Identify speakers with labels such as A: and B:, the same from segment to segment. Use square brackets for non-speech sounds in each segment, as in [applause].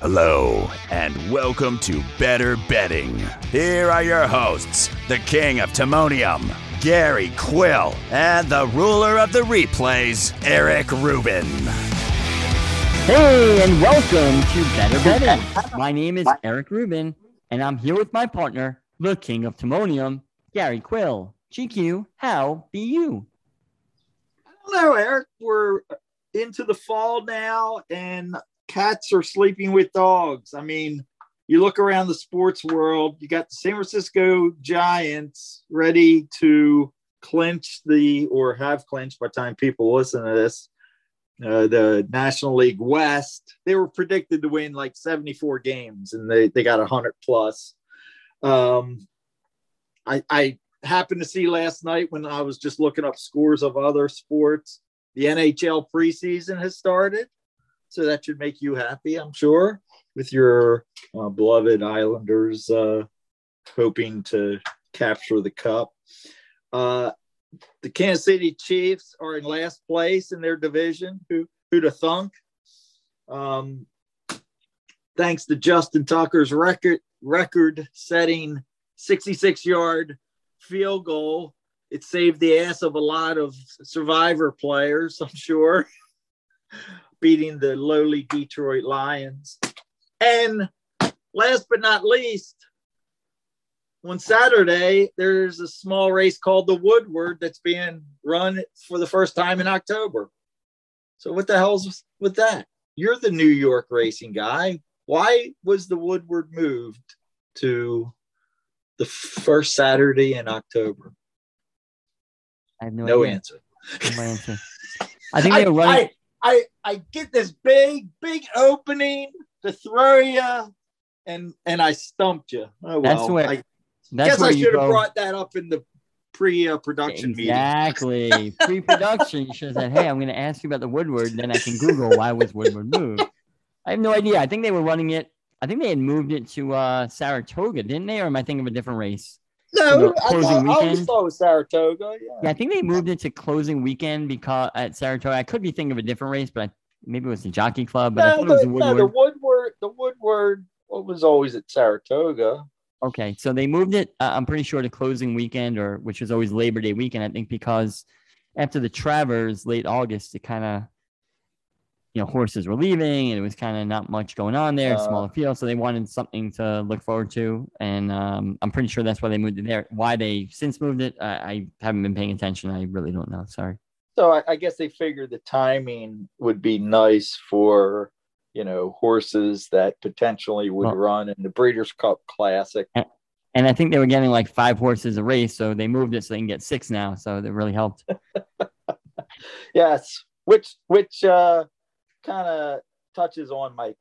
A: Hello, and welcome to Better Betting. Here are your hosts, the king of Timonium, Gary Quill, and the ruler of the replays, Eric Rubin.
B: Hey, and welcome to Better [laughs] Betting. My name is Eric Rubin, and I'm here with my partner, the king of Timonium, Gary Quill. GQ, how be you?
C: I don't know, Eric. We're into the fall now, and cats are sleeping with dogs. I mean, you look around the sports world, you got the San Francisco Giants ready to clinch the, or have clinched by time people listen to this, uh, the National League West. They were predicted to win like 74 games and they, they got 100 plus. Um, I, I happened to see last night when I was just looking up scores of other sports, the NHL preseason has started. So that should make you happy, I'm sure, with your uh, beloved Islanders uh, hoping to capture the cup. Uh, the Kansas City Chiefs are in last place in their division. Who who'd have thunk? Um, thanks to Justin Tucker's record record setting 66 yard field goal, it saved the ass of a lot of survivor players, I'm sure, [laughs] beating the lowly Detroit Lions. And last but not least, on Saturday, there's a small race called the Woodward that's being run for the first time in October. So, what the hell's with that? You're the New York racing guy. Why was the Woodward moved to the first Saturday in October?
B: I have no,
C: No
B: idea.
C: answer.
B: No answer. I think they were running.
C: I, I, I get this big, big opening to throw you, and and I stumped you. Oh, well.
B: That's where-
C: I
B: that's
C: guess
B: where
C: I should have brought that up in the pre-production meeting.
B: Exactly. [laughs] Pre-production. You should have said, "Hey, I'm going to ask you about the Woodward." Then I can Google why was Woodward moved. I have no idea. I think they were running it. I think they had moved it to uh, Saratoga, didn't they? Or am I thinking of a different race?
C: No, I, thought, I always thought it was Saratoga. Yeah.
B: Yeah, I think they moved it to closing weekend because at Saratoga. I could be thinking of a different race, but I, maybe it was the Jockey Club. But I
C: No,
B: thought it was
C: the,
B: the
C: no,
B: Woodward.
C: the Woodward, the Woodward what was always at Saratoga.
B: Okay, so they moved it. Uh, I'm pretty sure to closing weekend, or which was always Labor Day weekend. I think because after the Travers late August, it kind of, you know, horses were leaving, and it was kind of not much going on there,
C: Uh.
B: smaller field. So they wanted something to look forward to, and um, I'm pretty sure that's why they moved it there. Why they since moved it, I, I haven't been paying attention. I really don't know. Sorry.
C: So I, I guess they figured the timing would be nice for you know horses that potentially would
B: Well-
C: run in the Breeders' Cup Classic.
B: And I think they were getting like five horses a race, so they moved it so they can get six now. So that really helped. [laughs]
C: Yes, which which uh, kind of touches on my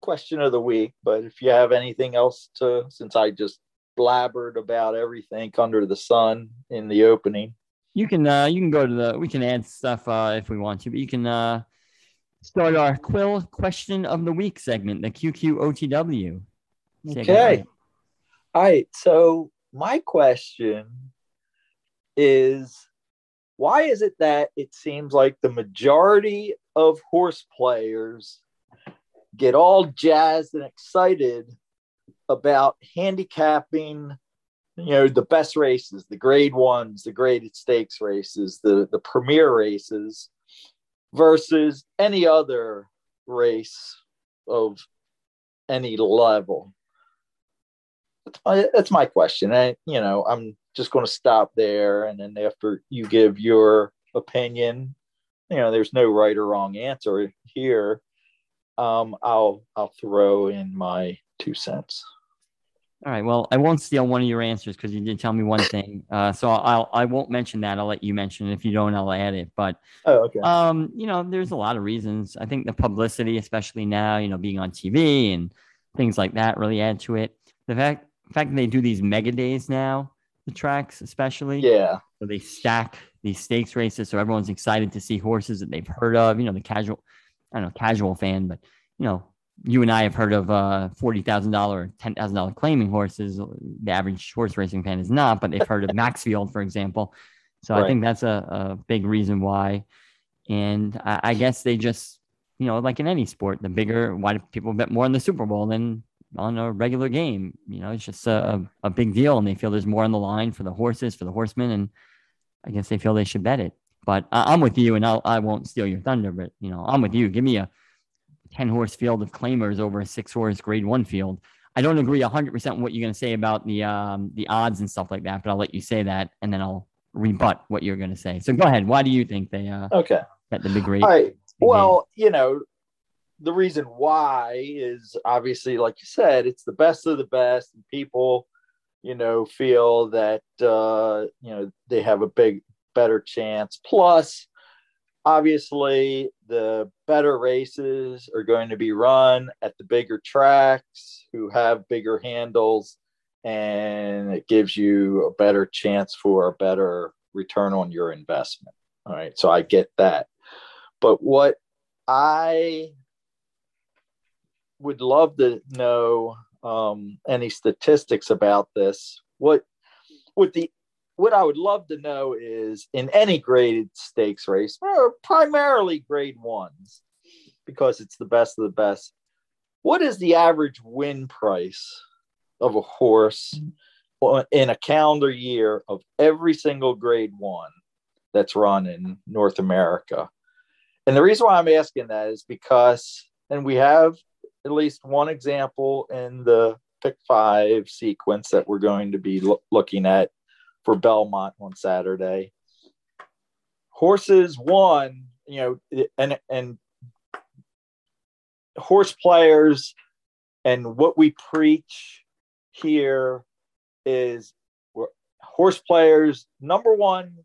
C: question of the week. But if you have anything else to, since I just blabbered about everything under the sun in the opening.
B: You can uh you can go to the we can add stuff uh if we want to, but you can uh start our Quill question of the week segment, the QQOTW. It
C: Okay. All right. So my question is why is it that it seems like the majority of horse players get all jazzed and excited about handicapping you know the best races the grade ones the graded stakes races the the premier races versus any other race of any level that's my, question. I, you know, I'm just going to stop there, and then after you give your opinion, you know, there's no right or wrong answer here. Um, I'll I'll throw in my two cents.
B: All right. Well, I won't steal one of your answers because you did tell me one thing. Uh, so I'll I won't mention that. I'll let you mention it. If you don't, I'll add it. But
C: Oh, okay.
B: um, you know, there's a lot of reasons. I think the publicity, especially now, you know, being on TV and things like that, really add to it. The fact the fact that they do these mega days now, the tracks especially.
C: yeah.
B: So they stack these stakes races, so everyone's excited to see horses that they've heard of. You know, the casual, I don't know, casual fan, but you know, you and I have heard of uh, forty thousand dollar, ten thousand dollar claiming horses. The average horse racing fan is not, but they've heard of [laughs] Maxfield, for example. So I think that's a, a big reason why. And I, I guess they just you know, like in any sport, the bigger, why do people bet more on the Super Bowl than on a regular game? You know, it's just a, a big deal. And they feel there's more on the line for the horses, for the horsemen. And I guess they feel they should bet it. But I, am with you and I'll, I won't steal your thunder, but, you know, I'm with you. Give me a 10 horse field of claimers over a six horse grade one field. I don't agree 100% with what you're going to say about the um, the odds and stuff like that, but I'll let you say that and then I'll rebut what you're going to say. So go ahead. Why do you think they uh,
C: okay
B: bet the big rate?
C: All right. Well, you know, the reason why is obviously, like you said, it's the best of the best, and people, you know, feel that uh, you know they have a big better chance. Plus, obviously, the better races are going to be run at the bigger tracks who have bigger handles, and it gives you a better chance for a better return on your investment. All right, so I get that. But what I would love to know um, any statistics about this. What what the what I would love to know is in any graded stakes race, or primarily grade ones, because it's the best of the best. What is the average win price of a horse in a calendar year of every single grade one that's run in North America? And the reason why I'm asking that is because, and we have at least one example in the pick five sequence that we're going to be lo- looking at for Belmont on Saturday. Horses won, you know, and and horse players and what we preach here is horse players number one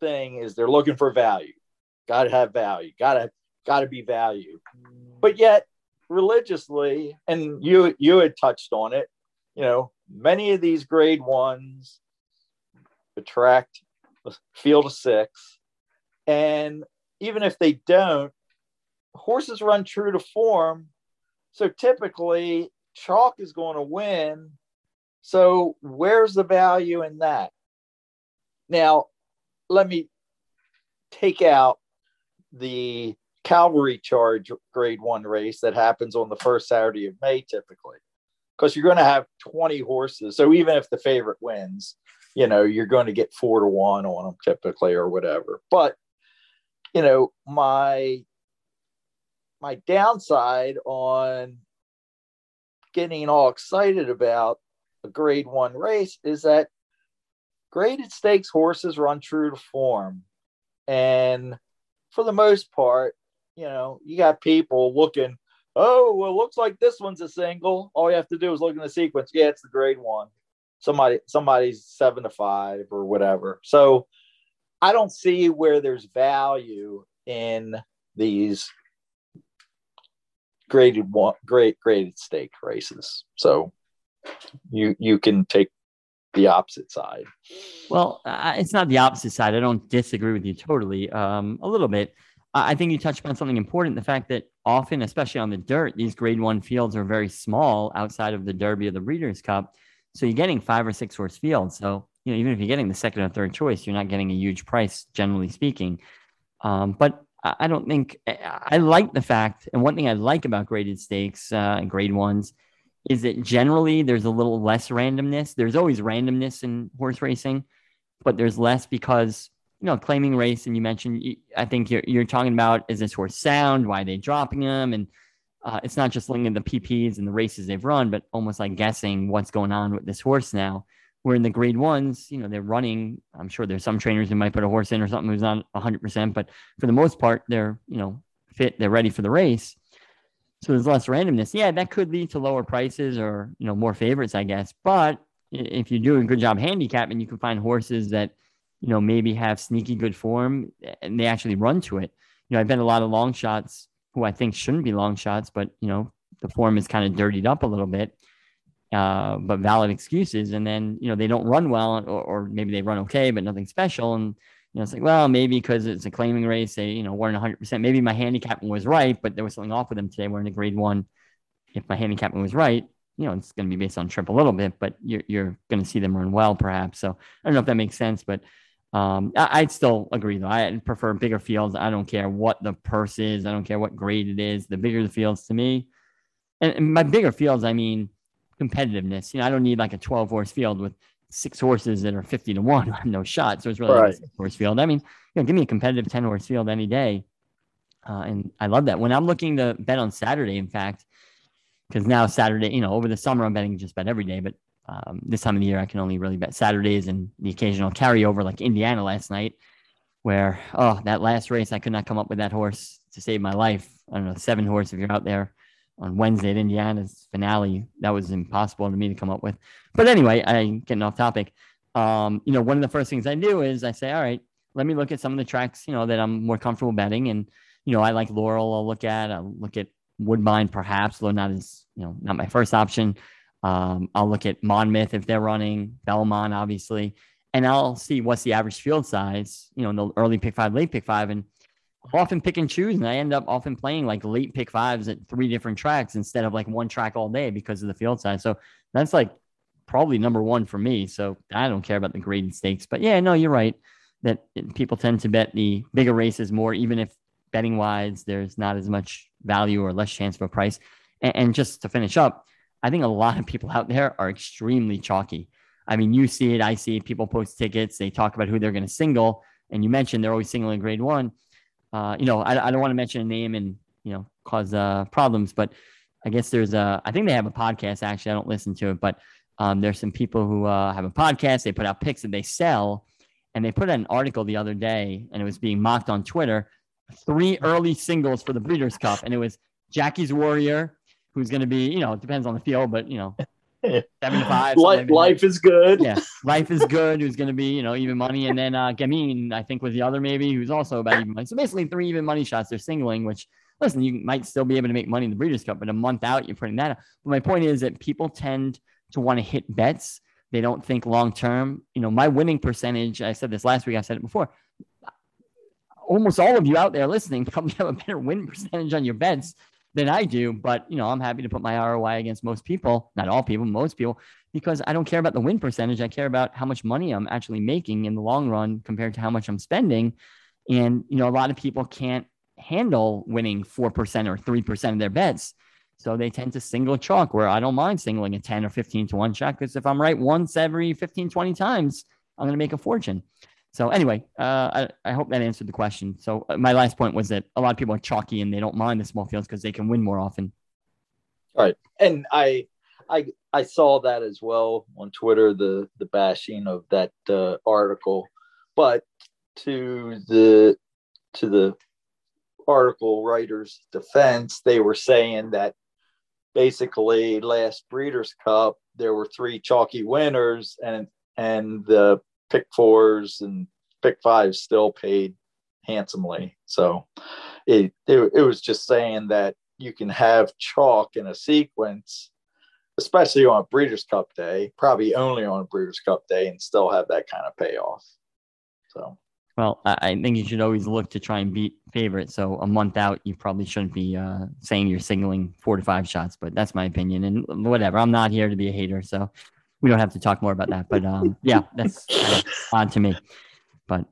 C: thing is they're looking for value. Got to have value. Got to got to be value but yet religiously, and you you had touched on it. You know, many of these grade ones attract a field of six, and even if they don't, horses run true to form. So typically, chalk is going to win. So where's the value in that? Now, let me take out the cavalry charge grade one race that happens on the first Saturday of May typically. Because you're going to have 20 horses. So even if the favorite wins, you know, you're going to get four to one on them typically or whatever. But, you know, my my downside on getting all excited about a grade one race is that graded stakes horses run true to form. And for the most part, you know, you got people looking, oh, well, looks like this one's a single. All you have to do is look in the sequence. Yeah, it's the grade one. Somebody, somebody's seven to five or whatever. So I don't see where there's value in these graded one great graded stake races. So you you can take the opposite side.
B: Well, uh, it's not the opposite side. I don't disagree with you totally. Um, a little bit. I think you touched on something important the fact that often, especially on the dirt, these grade one fields are very small outside of the Derby or the Breeders' Cup. So you're getting five or six horse fields. So, you know, even if you're getting the second or third choice, you're not getting a huge price, generally speaking. Um, but I don't think I like the fact, and one thing I like about graded stakes uh, and grade ones is that generally there's a little less randomness. There's always randomness in horse racing, but there's less because you know, claiming race, and you mentioned, I think you're, you're talking about is this horse sound? Why are they dropping him? And uh, it's not just looking at the PPs and the races they've run, but almost like guessing what's going on with this horse now. Where in the grade ones, you know, they're running. I'm sure there's some trainers who might put a horse in or something who's not 100%, but for the most part, they're, you know, fit, they're ready for the race. So there's less randomness. Yeah, that could lead to lower prices or, you know, more favorites, I guess. But if you do a good job handicapping, you can find horses that you know, maybe have sneaky good form and they actually run to it. You know, I've been a lot of long shots who I think shouldn't be long shots, but you know, the form is kind of dirtied up a little bit. Uh, but valid excuses, and then you know they don't run well, or, or maybe they run okay, but nothing special. And you know, it's like, well, maybe because it's a claiming race, they you know weren't 100. percent Maybe my handicapping was right, but there was something off with them today. We're in the grade one. If my handicapping was right, you know, it's going to be based on trip a little bit, but you're you're going to see them run well, perhaps. So I don't know if that makes sense, but Um, I, would still agree though. I prefer bigger fields. I don't care what the purse is. I don't care what grade it is. The bigger the fields to me, and, and by bigger fields, I mean competitiveness. You know, I don't need like a 12 horse field with six horses that are 50 to one. [laughs] I have no shot. So it's really right. a six horse field. I mean, you know, give me a competitive 10 horse field any day. Uh, and I love that. When I'm looking to bet on Saturday, in fact, because now Saturday, you know, over the summer I'm betting just bet every day, but um, this time of the year I can only really bet Saturdays and the occasional carryover like Indiana last night, where oh that last race I could not come up with that horse to save my life. I don't know seven horse if you're out there on Wednesday at Indiana's finale. That was impossible to me to come up with. But anyway, I'm getting off topic. Um, you know, one of the first things I do is I say, all right, let me look at some of the tracks, you know, that I'm more comfortable betting. And, you know, I like Laurel, I'll look at, I'll look at Woodbine perhaps, though not as, you know, not my first option. Um, I'll look at Monmouth if they're running, Belmont, obviously, and I'll see what's the average field size, you know, in the early pick five, late pick five. And often pick and choose, and I end up often playing like late pick fives at three different tracks instead of like one track all day because of the field size. So that's like probably number one for me. So I don't care about the graded stakes, but yeah, no, you're right that people tend to bet the bigger races more, even if betting wise there's not as much value or less chance for a price. And, and just to finish up, I think a lot of people out there are extremely chalky. I mean, you see it, I see it. People post tickets, they talk about who they're going to single, and you mentioned they're always singling grade one uh, you know, I, I don't want to mention a name and, you know, cause uh, problems, but I guess there's a, I think they have a podcast. Actually, I don't listen to it, but um, there's some people who uh, have a podcast. They put out picks that they sell. And they put out an article the other day and it was being mocked on Twitter. Three early singles for the Breeders' Cup. And it was Jackie's Warrior, who's going to be, you know, it depends on the field, but, you know, [laughs] 75.
C: Life, life is good.
B: Yeah. [laughs] Life is good. Who's going to be, you know, even money. And then uh, Gamine, I think, was the other maybe, who's also about even money. So basically, three even money shots. They're singling, which, listen, you might still be able to make money in the Breeders' Cup, but a month out, you're putting that out. But my point is that people tend to want to hit bets. They don't think long term. You know, my winning percentage, I said this last week, I said it before. Almost all of you out there listening [laughs] probably have a better win percentage on your bets than I do. But you know, I'm happy to put my ROI against most people, not all people, most people, because I don't care about the win percentage. I care about how much money I'm actually making in the long run compared to how much I'm spending. And you know, a lot of people can't handle winning four percent or three percent of their bets. So they tend to single chalk where I don't mind singling a 10 or 15 to one check because if I'm right once every 15, 20 times, I'm going to make a fortune. So anyway, uh, I, I hope that answered the question. So uh, my last point was that a lot of people are chalky and they don't mind the small fields because they can win more often.
C: All right, and I, I, I saw that as well on Twitter the the bashing of that uh, article, but to the to the article writer's defense, they were saying that basically last Breeders' Cup there were three chalky winners and and the pick fours and pick fives still paid handsomely. So it, it, it was just saying that you can have chalk in a sequence, especially on Breeders' Cup day, probably only on Breeders' Cup day, and still have that kind of payoff. So.
B: Well, I think you should always look to try and beat favorites. So a month out, you probably shouldn't be uh, saying you're singling four to five shots, but that's my opinion. And whatever, I'm not here to be a hater. So we don't have to talk more about that. But um, yeah, [laughs] that's odd to me. But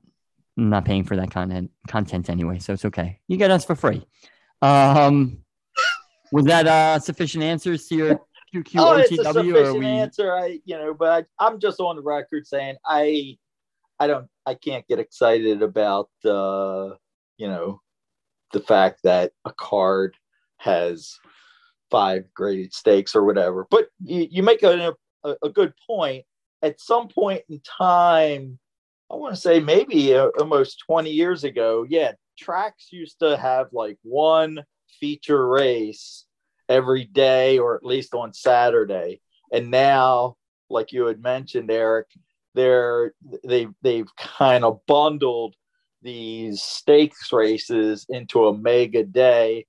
B: I'm not paying for that content content anyway, so it's okay. You get us for free. Um, was that uh, sufficient answers to your QQ oh,
C: it's a sufficient we... answer. I, you know, but I, I'm just on the record saying I, I don't, I can't get excited about, uh, you know, the fact that a card has five graded stakes or whatever. But you, you make a, a, a good point. At some point in time, I want to say maybe uh, almost 20 years ago, yeah, tracks used to have like one feature race every day or at least on Saturday. And now, like you had mentioned, Eric, they're they they've kind of bundled these stakes races into a mega day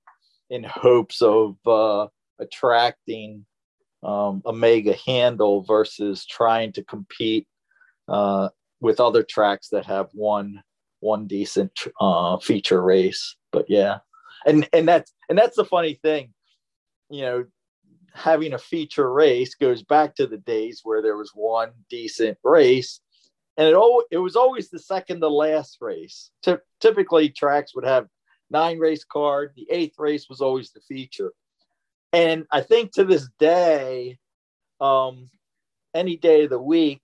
C: in hopes of uh, attracting um, a mega handle versus trying to compete uh, with other tracks that have one one decent uh, feature race. But yeah, and and that's and that's the funny thing, you know, having a feature race goes back to the days where there was one decent race, and it all it was always the second to last race. T- typically, tracks would have nine race card. The eighth race was always the feature, and I think to this day, um, any day of the week,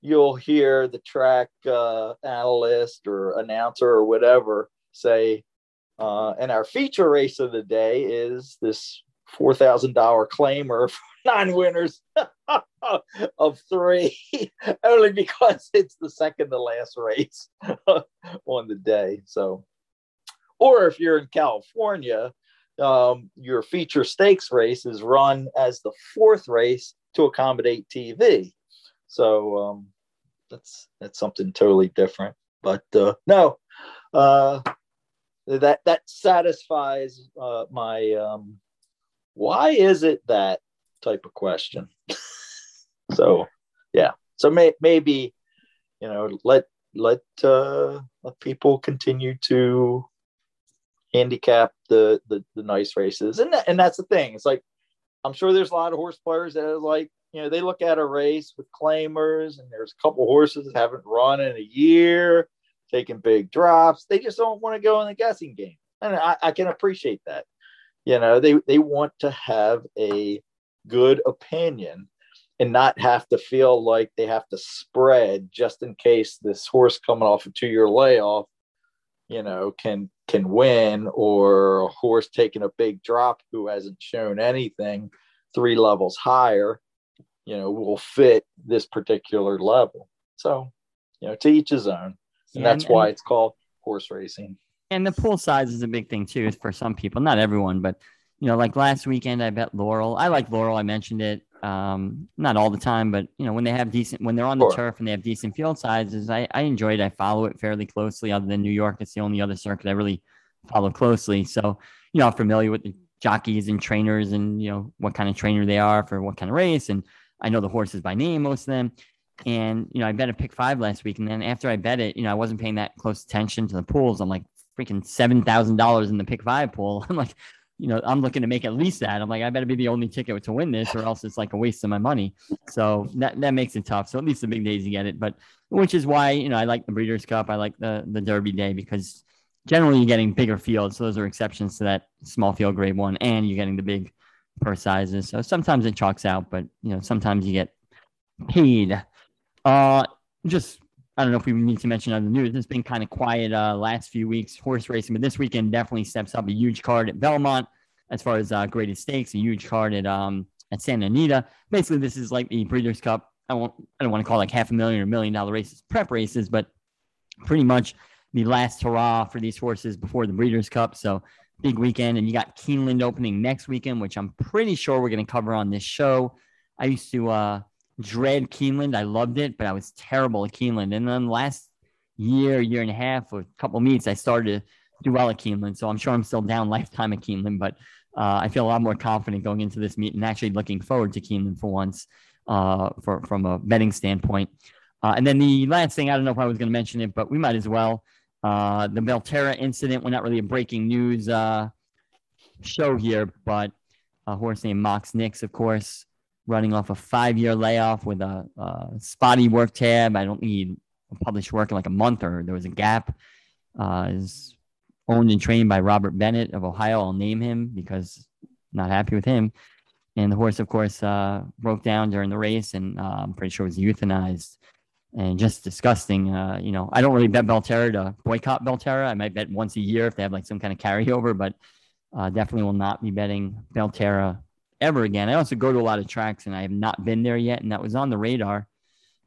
C: you'll hear the track uh, analyst or announcer or whatever say, uh, and our feature race of the day is this four thousand dollar claimer [laughs] for nine winners [laughs] of three, [laughs] only because it's the second to last race on the day. So, or if you're in California, um, your feature stakes race is run as the fourth race to accommodate TV. So um, that's that's something totally different. But uh, no, uh, that that satisfies uh, my um, why is it that type of question. [laughs] so yeah, so may, maybe you know let let uh, let people continue to handicap the, the the nice races, and and that's the thing. It's like I'm sure there's a lot of horse players that are like you know they look at a race with claimers, and there's a couple horses that haven't run in a year, taking big drops. They just don't want to go in the guessing game, and I, I can appreciate that. You know, they they want to have a good opinion and not have to feel like they have to spread just in case this horse coming off a two year layoff, you know, can can win or a horse taking a big drop who hasn't shown anything three levels higher, you know, will fit this particular level. So, you know, to each his own. And yeah, that's and, why it's called horse racing.
B: And the pool size is a big thing too for some people, not everyone, but you know, like last weekend, I bet Laurel. I like Laurel. I mentioned it. Um, not all the time, but you know, when they have decent, when they're on the sure. turf and they have decent field sizes, I, I enjoy it. I follow it fairly closely. Other than New York, it's the only other circuit I really follow closely. So, you know, I'm familiar with the jockeys and trainers, and you know what kind of trainer they are for what kind of race, and I know the horses by name, most of them. And you know, I bet a pick five last week, and then after I bet it, you know, I wasn't paying that close attention to the pools. I'm like freaking seven thousand dollars in the pick five pool. [laughs] I'm like, you know, I'm looking to make at least that. I'm like, I better be the only ticket to win this, or else it's like a waste of my money. So that that makes it tough. So at least the big days you get it, but which is why you know I like the Breeders' Cup. I like the the Derby Day because generally you're getting bigger fields. So those are exceptions to that small field grade one, and you're getting the big purse sizes. So sometimes it chalks out, but you know sometimes you get paid. Uh, just I don't know if we need to mention other news. It's been kind of quiet uh, last few weeks horse racing, but this weekend definitely steps up a huge card at Belmont as far as uh, graded stakes, a huge card at um at Santa Anita. Basically, this is like the Breeders' Cup. I won't I don't want to call like half a million or million dollar races, prep races, but pretty much the last hurrah for these horses before the Breeders' Cup. So big weekend, and you got Keeneland opening next weekend, which I'm pretty sure we're going to cover on this show. I used to uh dread Keeneland. I loved it, but I was terrible at Keeneland. And then last year, year and a half, or a couple meets, I started to do well at Keeneland. So I'm sure I'm still down lifetime at Keeneland, but uh, I feel a lot more confident going into this meet and actually looking forward to Keeneland for once uh, for, from a betting standpoint. Uh, and then the last thing, I don't know if I was going to mention it, but we might as well. Uh, the Belterra incident, we're not really a breaking news uh, show here, but a horse named Mox Nix, of course, running off a five year layoff with a, a, spotty work tab. I don't need published work in like a month or there was a gap. Uh, is owned and trained by Robert Bennett of Ohio. I'll name him because I'm not happy with him. And the horse, of course, uh, broke down during the race and uh, I'm pretty sure was euthanized and just disgusting. Uh, you know, I don't really bet Belterra to boycott Belterra. I might bet once a year if they have like some kind of carryover, but uh, definitely will not be betting Belterra ever again. I also go to a lot of tracks and I have not been there yet, and that was on the radar,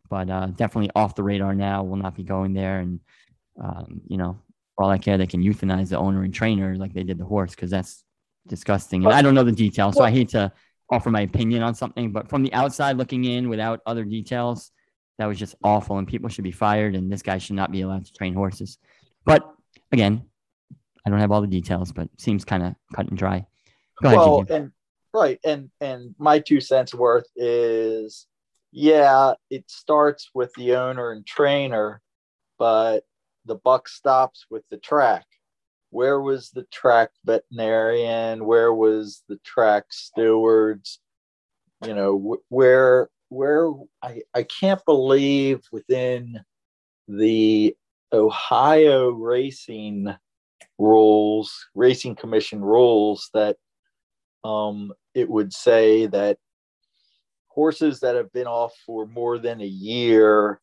B: but uh, definitely off the radar now. Will not be going there, and um, you know, for all I care, they can euthanize the owner and trainer like they did the horse because that's disgusting. And I don't know the details, so I hate to offer my opinion on something, but from the outside looking in without other details, that was just awful, and people should be fired, and this guy should not be allowed to train horses. But again, I don't have all the details, but seems kind of cut and dry.
C: Go ahead, well, and right and and my two cents worth is yeah it starts with the owner and trainer but the buck stops with the track. Where was the track veterinarian? Where was the track stewards? You know where where i i can't believe within the Ohio racing rules, racing commission rules that um, it would say that horses that have been off for more than a year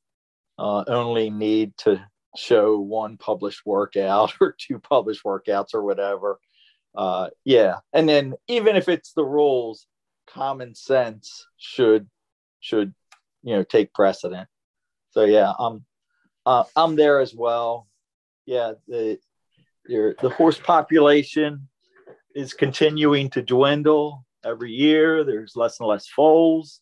C: uh, only need to show one published workout [laughs] or two published workouts or whatever. Uh, yeah, and then even if it's the rules, common sense should should you know take precedent. So yeah, I'm uh, I'm there as well. Yeah, the your, the horse population is continuing to dwindle every year. There's less and less foals,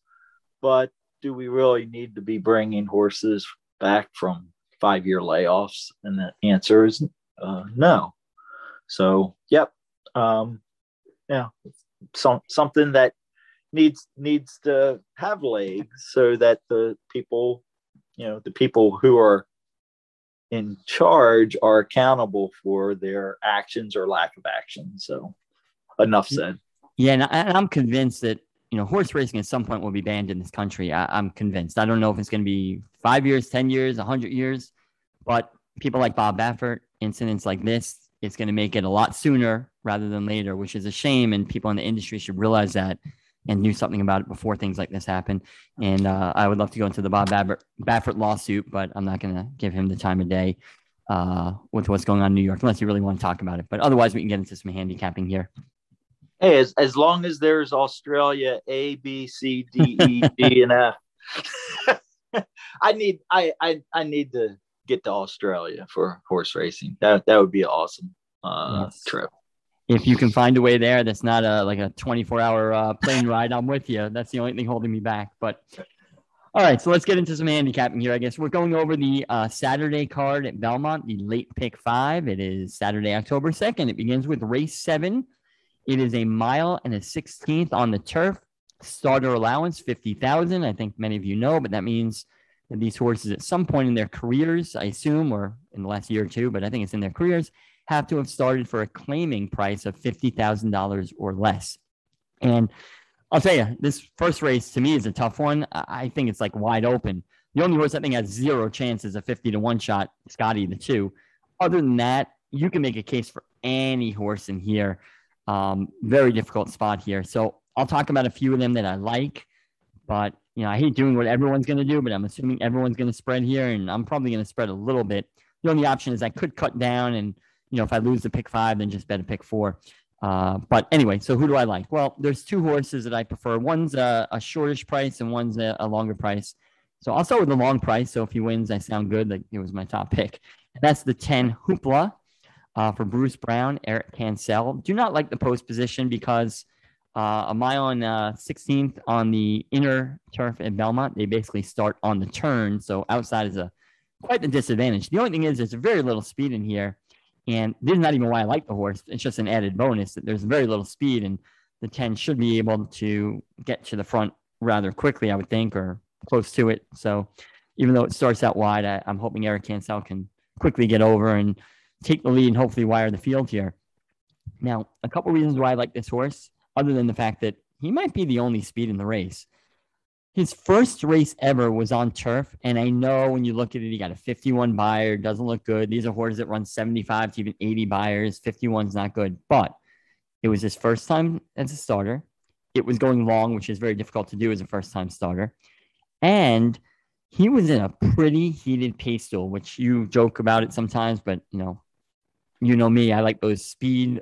C: but do we really need to be bringing horses back from five year layoffs? And the answer is uh, no. So, yep. Um, yeah, some, something that needs needs to have legs so that the people, you know, the people who are in charge are accountable for their actions or lack of action. So, enough said.
B: Yeah, and, I, am convinced that you know horse racing at some point will be banned in this country. I, am convinced. I don't know if it's going to be five years, ten years, hundred years, but people like Bob Baffert, incidents like this, it's going to make it a lot sooner rather than later, which is a shame. And people in the industry should realize that and do something about it before things like this happen. And uh, I would love to go into the Bob Baffert, Baffert lawsuit, but I'm not going to give him the time of day uh, with what's going on in New York, unless you really want to talk about it. But otherwise, we can get into some handicapping here.
C: Hey, as, as long as there's Australia A, B, C, D, E, D, [laughs] and F. [laughs] I need I, I I need to get to Australia for horse racing. That that would be an awesome uh, yes. trip
B: if you can find a way there that's not a like a 24 hour uh, plane ride i'm with you that's the only thing holding me back but all right so let's get into some handicapping here i guess we're going over the uh, saturday card at belmont the late pick five it is saturday october 2nd it begins with race seven it is a mile and a 16th on the turf starter allowance 50000 i think many of you know but that means that these horses at some point in their careers i assume or in the last year or two but i think it's in their careers have to have started for a claiming price of $50,000 or less. And I'll tell you, this first race to me is a tough one. I think it's like wide open. The only horse I think has zero chance is a 50 to 1 shot, Scotty the two. Other than that, you can make a case for any horse in here. Um, very difficult spot here. So I'll talk about a few of them that I like, but you know, I hate doing what everyone's going to do, but I'm assuming everyone's going to spread here, and I'm probably going to spread a little bit. The only option is I could cut down and you know, if I lose the pick five, then just bet a pick four. Uh, but anyway, so who do I like? Well, there's two horses that I prefer. One's a, a shortish price and one's a, a, longer price. So I'll start with the long price. So if he wins, I sound good. Like it was my top pick. That's the 10 Hoopla uh, for Bruce Brown, Eric Cancel. Do not like the post position because uh, a mile and uh, 16th on the inner turf at Belmont. They basically start on the turn. So outside is a quite the disadvantage. The only thing is there's very little speed in here. And this is not even why I like the horse. It's just an added bonus that there's very little speed, and the 10 should be able to get to the front rather quickly, I would think, or close to it. So even though it starts out wide, I, am hoping Eric Cancel can quickly get over and take the lead and hopefully wire the field here. Now, a couple reasons why I like this horse, other than the fact that he might be the only speed in the race his first race ever was on turf. And I know when you look at it, he got a 51 Beyer, doesn't look good. These are horses that run 75 to even 80 Beyers. 51's not good, but it was his first time as a starter. It was going long, which is very difficult to do as a first time starter. And he was in a pretty heated pace duel, which you joke about it sometimes, but you know, you know me, I like those speed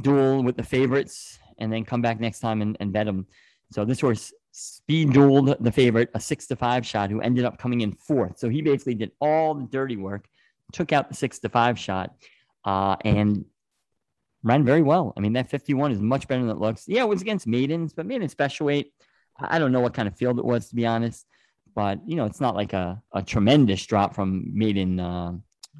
B: duel with the favorites and then come back next time and, and bet them. So this horse speed dueled the favorite, a six to five shot, who ended up coming in fourth. So he basically did all the dirty work, took out the six to five shot, uh, and ran very well. I mean, that 51 is much better than it looks. Yeah, it was against maidens, but maiden special weight. I don't know what kind of field it was, to be honest. But, you know, it's not like a, a tremendous drop from maiden. Uh,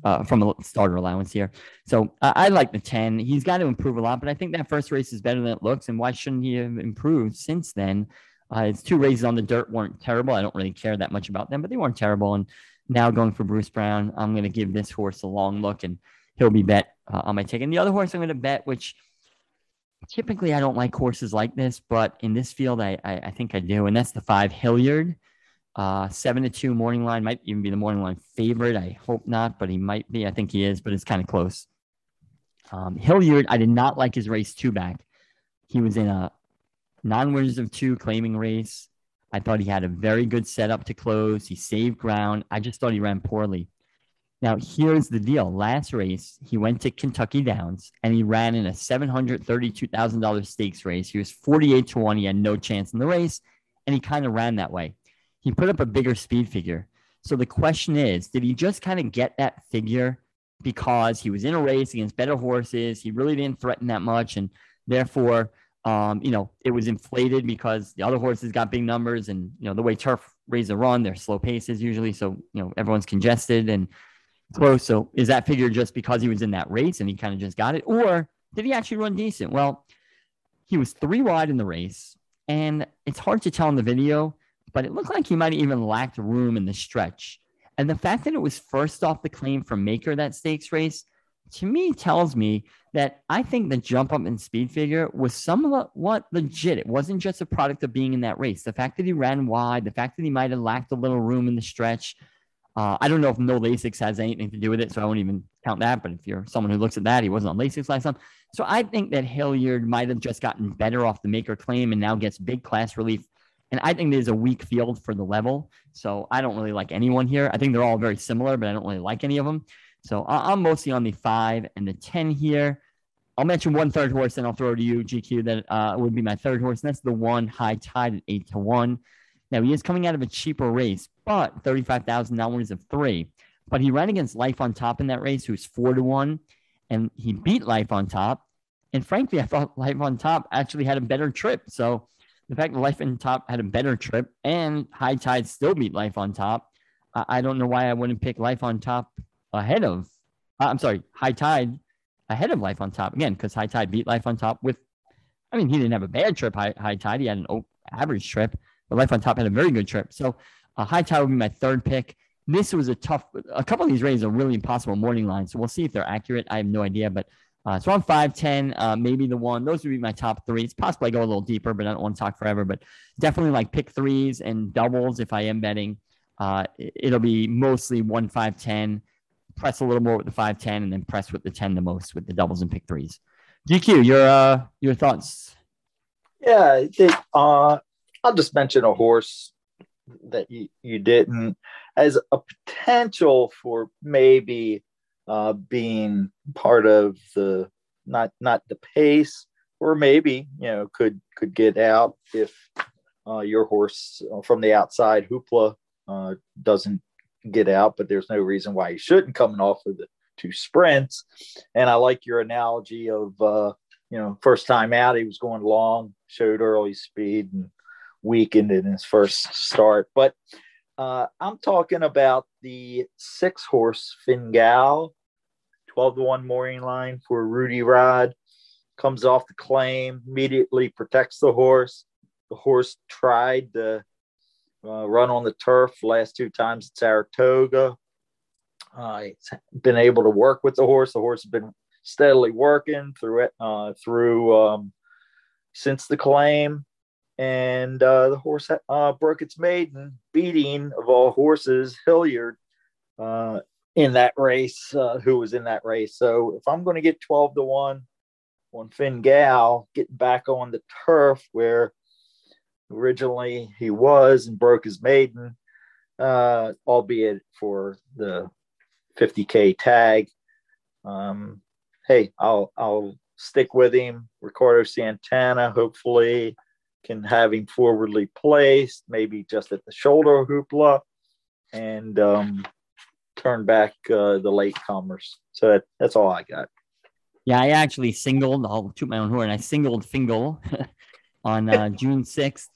B: uh, from a starter allowance here. So uh, I like the 10. He's got to improve a lot, but I think that first race is better than it looks. And why shouldn't he have improved since then? Uh, his two races on the dirt weren't terrible. I don't really care that much about them, but they weren't terrible. And now going for Bruce Brown, I'm going to give this horse a long look and he'll be bet uh, on my ticket. And the other horse I'm going to bet, which typically I don't like horses like this, but in this field, I, I, I think I do. And that's the five Hilliard. Uh, seven to two morning line might even be the morning line favorite. I hope not, but he might be. I think he is, but it's kind of close. Um, Hilliard, I did not like his race two back. He was in a non winners of two claiming race. I thought he had a very good setup to close. He saved ground. I just thought he ran poorly. Now, here's the deal. Last race, he went to Kentucky Downs and he ran in a $732,000 stakes race. He was 48 to 1. He had no chance in the race, and he kind of ran that way. He put up a bigger speed figure. So the question is did he just kind of get that figure because he was in a race against better horses? He really didn't threaten that much. And therefore, um, you know, it was inflated because the other horses got big numbers and, you know, the way turf races run, they're slow paces usually. So, you know, everyone's congested and close. So is that figure just because he was in that race and he kind of just got it? Or did he actually run decent? Well, he was three wide in the race. And it's hard to tell in the video, but it looked like he might have even lacked room in the stretch. And the fact that it was first off the claim from Maker that stakes race to me tells me that I think the jump up in speed figure was somewhat legit. It wasn't just a product of being in that race. The fact that he ran wide, the fact that he might have lacked a little room in the stretch, uh, I don't know if no Lasix has anything to do with it, so I won't even count that. But if you're someone who looks at that, he wasn't on Lasix last time. So I think that Hilliard might have just gotten better off the maker claim and now gets big class relief. And I think there's a weak field for the level. So I don't really like anyone here. I think they're all very similar, but I don't really like any of them. So I'm mostly on the five and the 10 here. I'll mention one third horse, and I'll throw to you, GQ, that uh, would be my third horse. And that's the one high tide at eight to one. Now he is coming out of a cheaper race, but thirty-five thousand dollars of three. But he ran against Life on Top in that race, who's four to one, and he beat Life on Top. And frankly, I thought Life on Top actually had a better trip. So the fact that Life on Top had a better trip and High Tide still beat Life on Top, I don't know why I wouldn't pick Life on Top ahead of. Uh, I'm sorry, High Tide ahead of Life on Top again because High Tide beat Life on Top with. I mean, he didn't have a bad trip. High, high Tide, he had an average trip, but Life on Top had a very good trip. So uh, High Tide would be my third pick. This was a tough. A couple of these races are really impossible morning lines, so we'll see if they're accurate. I have no idea, but uh, so I'm five ten, uh, maybe the one. Those would be my top three. It's possible I go a little deeper, but I don't want to talk forever. But definitely like pick threes and doubles if I am betting. Uh, it'll be mostly one five ten. Press a little more with the five ten, and then press with the ten the most with the doubles and pick threes. GQ, your uh your thoughts?
C: Yeah, it, uh, I'll just mention a horse that you, you didn't as a potential for maybe uh, being part of the not not the pace or maybe you know could could get out if uh, your horse uh, from the outside hoopla uh, doesn't get out but there's no reason why he shouldn't coming off of the two sprints and i like your analogy of uh, you know first time out he was going long showed early speed and weakened in his first start. But uh, I'm talking about the six horse Fingal, 12 to 1 morning line for Rudy Rod. Comes off the claim, immediately protects the horse. The horse tried to uh, run on the turf last two times at Saratoga. Uh, he's been able to work with the horse. The horse has been steadily working through it uh, through um, since the claim and uh, the horse uh, broke its maiden, beating of all horses Hilliard uh, in that race, uh, who was in that race. So if I'm going to get 12 to 1 on Fingal, getting back on the turf where originally he was and broke his maiden, uh, albeit for the 50K tag. Um, hey, I'll, I'll stick with him. Ricardo Santana, hopefully can have him forwardly placed, maybe just at the shoulder hoopla, and um, turn back uh, the late comers. So that, that's all I got.
B: Yeah, I actually singled. I'll toot my own horn. I singled Fingal [laughs] on uh, [laughs] June sixth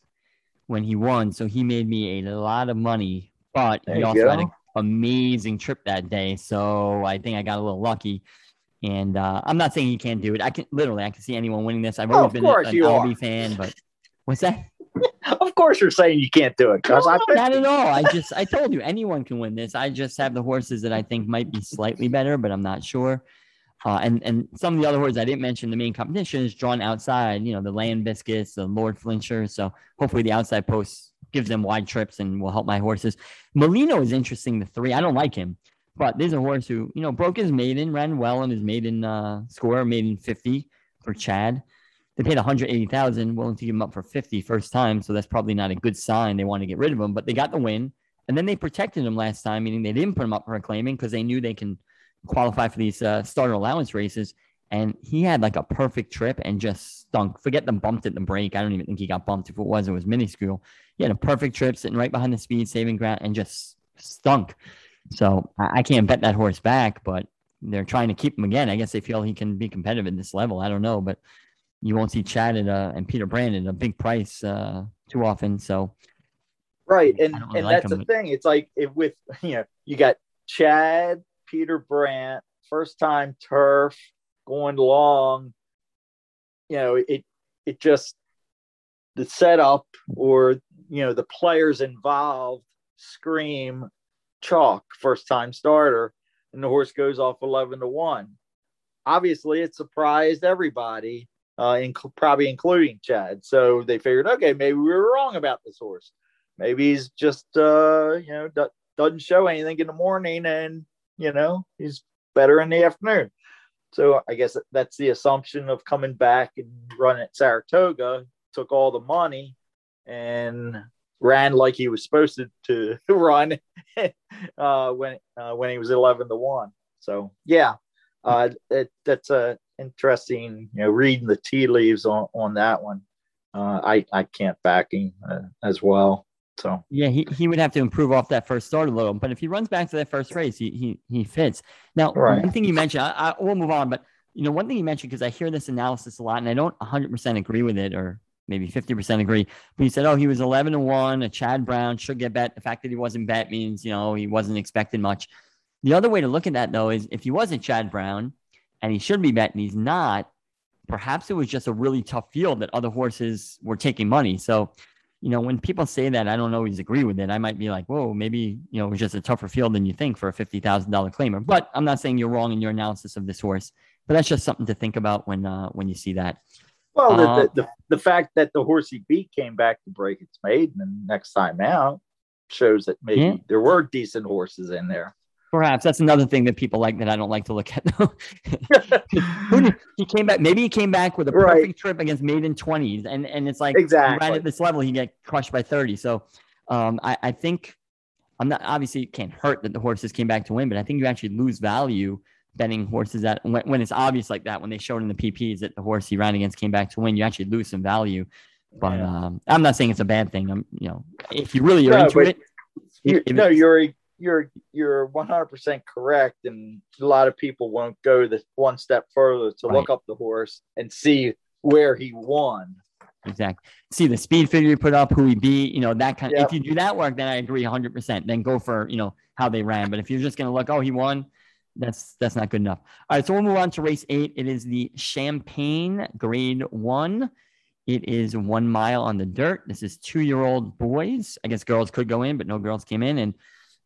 B: when he won, so he made me a lot of money. But there he also go. had an amazing trip that day, so I think I got a little lucky. And uh, I'm not saying he can't do it. I can literally, I can see anyone winning this. I've always oh, been an LB fan, but What's that?
C: Of course, you're saying you can't do it because
B: no, not at all. I just I told you anyone can win this. I just have the horses that I think might be slightly better, but I'm not sure. Uh, and and some of the other horses I didn't mention. The main competition is drawn outside. You know, the Land Biscuits, the Lord Flincher. So hopefully the outside posts gives them wide trips and will help my horses. Molino is interesting. The three, I don't like him, but there's a horse who you know broke his maiden, ran well in his maiden uh, score, maiden fifty for Chad. They paid 180,000, willing to give him up for 50 first time, so that's probably not a good sign. They want to get rid of him, but they got the win, and then they protected him last time, meaning they didn't put him up for a claiming because they knew they can qualify for these uh, starter allowance races. And he had like a perfect trip and just stunk. Forget the bumped at the break. I don't even think he got bumped. If it was, it was minuscule. He had a perfect trip sitting right behind the speed, saving ground, and just stunk. So I, I can't bet that horse back, but they're trying to keep him again. I guess they feel he can be competitive at this level. I don't know, but you won't see Chad at, uh, and Peter Brandon a big price uh, too often. So
C: right, and really and like that's him. the thing. It's like if with [laughs] you know you got Chad, Peter Brant, first time turf going long. You know it it just the setup or you know the players involved scream chalk first time starter and the horse goes off 11 to 1 obviously it surprised everybody uh, inc- probably including Chad. So they figured, okay, maybe we were wrong about this horse. Maybe he's just, uh, you know, d- doesn't show anything in the morning and, you know, he's better in the afternoon. So I guess that's the assumption of coming back and running at Saratoga, took all the money and ran like he was supposed to, to [laughs] run [laughs] uh, when uh, when he was 11 to 1. So, yeah, uh, it, that's a interesting, you know, reading the tea leaves on, on that one. Uh, I, I can't back him uh, as well. So
B: yeah, he, he would have to improve off that first start a little, but if he runs back to that first race, he he, he fits. Now, right. one thing you mentioned, I, I will move on, but you know, one thing you mentioned because I hear this analysis a lot, and I don't 100% agree with it, or maybe 50% agree. But he said, oh, he was 11 to one. A Chad Brown should get bet. The fact that he wasn't bet means you know he wasn't expecting much. The other way to look at that though is if he was a Chad Brown, and he should be bet and he's not, perhaps it was just a really tough field that other horses were taking money. So, you know, when people say that, I don't always agree with it. I might be like, whoa, maybe, you know, it was just a tougher field than you think for a $50,000 claimer. But I'm not saying you're wrong in your analysis of this horse, but that's just something to think about when, uh, when you see that.
C: Well, the, uh, the, the, the, fact that the horse he beat came back to break its maiden and next time out shows that maybe yeah. there were decent horses in there.
B: Perhaps that's another thing that people like that I don't like to look at. [laughs] he came back. Maybe he came back with a perfect right. trip against maiden twenties, and and it's like
C: exactly
B: right at this level he get crushed by thirty. So, um, I, I think I'm not obviously it can't hurt that the horses came back to win, but I think you actually lose value betting horses that when, when it's obvious like that when they showed in the PPs that the horse he ran against came back to win, you actually lose some value. But yeah. um, I'm not saying it's a bad thing. I'm you know if you really are no, into it.
C: If, if no, you're you're you're 100% correct and a lot of people won't go the one step further to right. look up the horse and see where he won.
B: Exactly see the speed figure you put up who he beat you know that kind of yep. if you do that work then i agree 100% then go for you know how they ran but if you're just going to look oh he won that's that's not good enough. All right so we'll move on to race eight. It is the champagne grade one. It is one mile on the dirt. This is two year old boys. I guess girls could go in but no girls came in and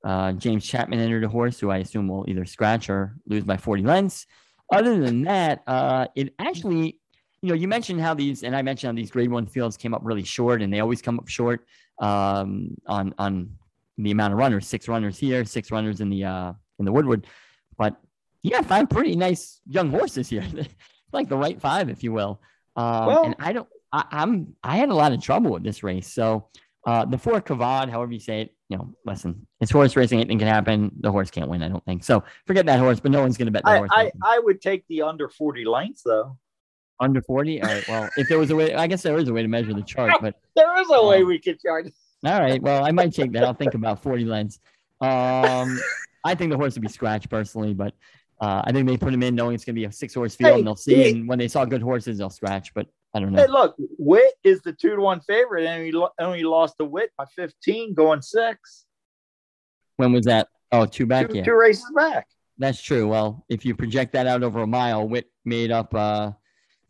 B: uh, James Chapman entered a horse who I assume will either scratch or lose by 40 lengths. Other than that, uh, it actually, you know, you mentioned how these, and I mentioned how these grade one fields came up really short, and they always come up short um, on on the amount of runners. Six runners here, six runners in the uh, in the Woodward, but yeah, five pretty nice young horses here, [laughs] like the right five, if you will. Um, well, and I don't, I, I'm, I had a lot of trouble with this race, so uh, the four Kavad, however you say it, you know, listen, it's horse racing. Anything can happen. The horse can't win, I don't think. So forget that horse, but no one's going to bet the
C: I,
B: horse.
C: I, I would take the under 40 lengths, though.
B: Under 40? All right. Well, if there was a way, I guess there is a way to measure the chart, but [laughs]
C: there is a um, way we could chart.
B: All right. Well, I might take that. I'll think about 40 lengths. Um, I think the horse would be scratched personally, but uh, I think they put him in knowing it's going to be a six horse field, hey, and they'll see. Hey, and when they saw good horses, they'll scratch. But I don't know.
C: Hey, look, Wit is the two to one favorite, and he only lost to Wit by fifteen, going six.
B: When was that? Oh, two back,
C: two,
B: yeah,
C: two races back.
B: That's true. Well, if you project that out over a mile, Wit made up uh,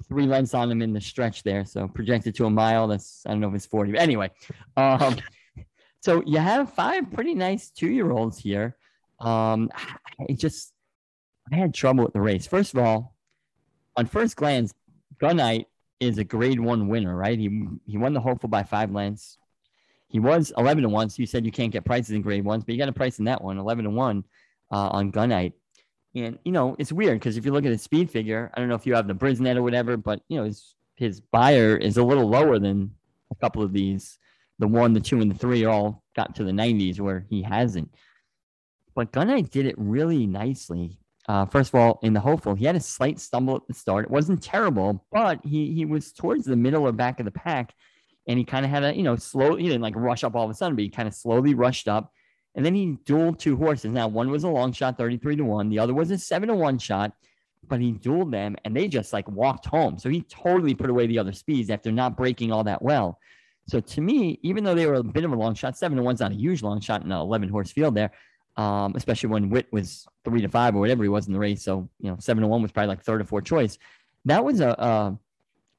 B: three lengths on him in the stretch there. So projected to a mile, that's I don't know if it's forty. But anyway, um, [laughs] so you have five pretty nice two year olds here. Um, it just I had trouble with the race. First of all, on first glance, Gunite is a grade one winner, right? He he won the hopeful by five lengths. He was 11 to 1. So you said you can't get prices in grade ones, but you got a price in that one, 11 to 1 uh, on Gunite. And, you know, it's weird because if you look at the speed figure, I don't know if you have the Brisnet or whatever, but, you know, his, his Beyer is a little lower than a couple of these. The one, the two, and the three all got to the 90s where he hasn't. But Gunite did it really nicely. Uh, first of all, in the hopeful, he had a slight stumble at the start. It wasn't terrible, but he he was towards the middle or back of the pack, and he kind of had a you know slow. He didn't like rush up all of a sudden, but he kind of slowly rushed up, and then he dueled two horses. Now one was a long shot, thirty three to one. The other was a seven to one shot, but he dueled them, and they just like walked home. So he totally put away the other speeds after not breaking all that well. So to me, even though they were a bit of a long shot, seven to one's not a huge long shot in an eleven horse field there um, especially when Wit was three to five or whatever he was in the race. So you know, seven to one was probably like third or fourth choice. That was a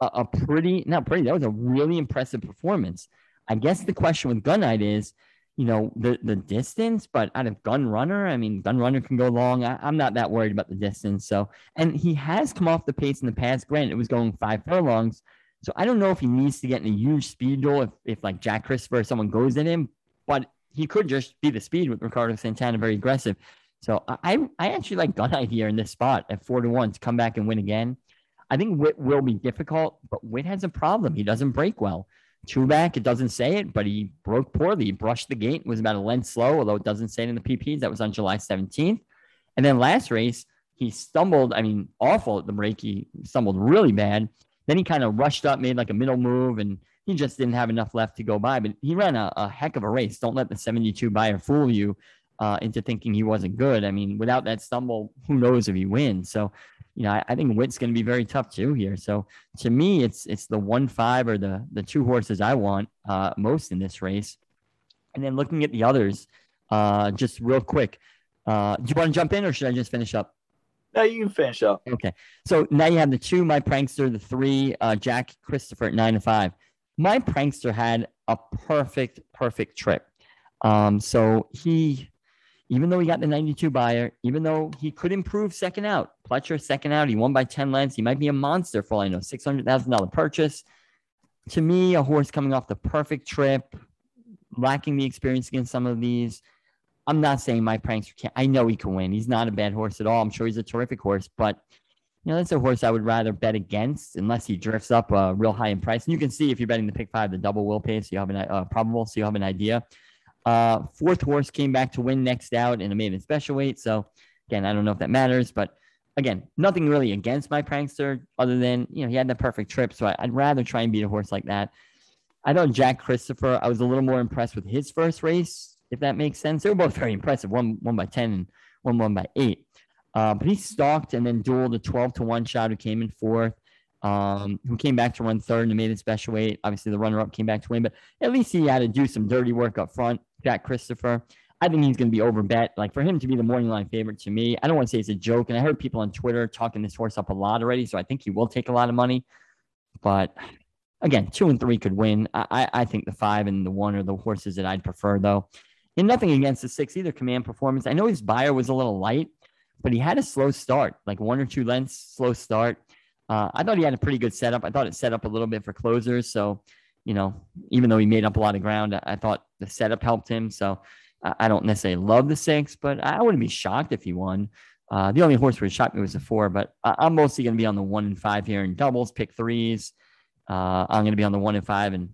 B: a, a pretty not pretty. That was a really impressive performance. I guess the question with Gunite is, you know, the the distance. But out of Gun Runner, I mean, Gun Runner can go long. I, am not that worried about the distance. So, and he has come off the pace in the past. Granted, it was going five furlongs. So I don't know if he needs to get in a huge speed duel if, if like Jack Christopher or someone goes at him. But he could just be the speed with Ricardo Santana, very aggressive. So I I actually like Gunite here in this spot at four to one to come back and win again. I think Wit will be difficult, but Wit has a problem. He doesn't break well. Two back, it doesn't say it, but he broke poorly. He brushed the gate, was about a length slow, although it doesn't say it in the PPs. That was on July 17th. And then last race, he stumbled. I mean, awful at the break. He stumbled really bad. Then he kind of rushed up, made like a middle move, and he just didn't have enough left to go by. But he ran a, a heck of a race. Don't let the 72 Beyer fool you uh, into thinking he wasn't good. I mean, without that stumble, who knows if he wins? So, you know, I, I think Wit's going to be very tough too here. So to me, it's it's the one five or the the two horses I want uh, most in this race. And then looking at the others, uh, just real quick, uh, do you want to jump in or should I just finish up?
C: No, you can finish up.
B: Okay. So now you have the two, my prankster, the three, uh, Jack Christopher at nine to five my prankster had a perfect, perfect trip. Um, so he, even though he got the 92 Beyer, even though he could improve second out, Pletcher second out, he won by 10 lengths. He might be a monster for all I know, $600,000 purchase. To me, a horse coming off the perfect trip, lacking the experience against some of these. I'm not saying my prankster can't. I know he can win. He's not a bad horse at all. I'm sure he's a terrific horse, but know, that's a horse I would rather bet against unless he drifts up uh, real high in price. And you can see if you're betting the pick five, the double will pay, so you have an uh, probable, so you have an idea. Uh, fourth horse came back to win next out in a maiden special weight. So again, I don't know if that matters, but again, nothing really against my prankster other than you know he had the perfect trip. So I, would rather try and beat a horse like that. I thought Jack Christopher. I was a little more impressed with his first race, if that makes sense. They were both very impressive. One one by ten and one one by eight. Uh, but he stalked and then dueled a 12 to 1 shot who came in fourth, um, who came back to run third and made it special weight. Obviously, the runner up came back to win, but at least he had to do some dirty work up front. Jack Christopher. I think he's going to be over bet. Like for him to be the morning line favorite to me, I don't want to say it's a joke. And I heard people on Twitter talking this horse up a lot already. So I think he will take a lot of money. But again, two and three could win. I, I think the five and the one are the horses that I'd prefer, though. And nothing against the six either. Command performance. I know his Beyer was a little light, but he had a slow start, like one or two lengths slow start. Uh, I thought he had a pretty good setup. I thought it set up a little bit for closers. So, you know, even though he made up a lot of ground, I, thought the setup helped him. So I, don't necessarily love the six, but I wouldn't be shocked if he won. Uh, the only horse where shocked me was the four, but I, am mostly going to be on the one and five here in doubles, pick threes. Uh, I'm going to be on the one and five and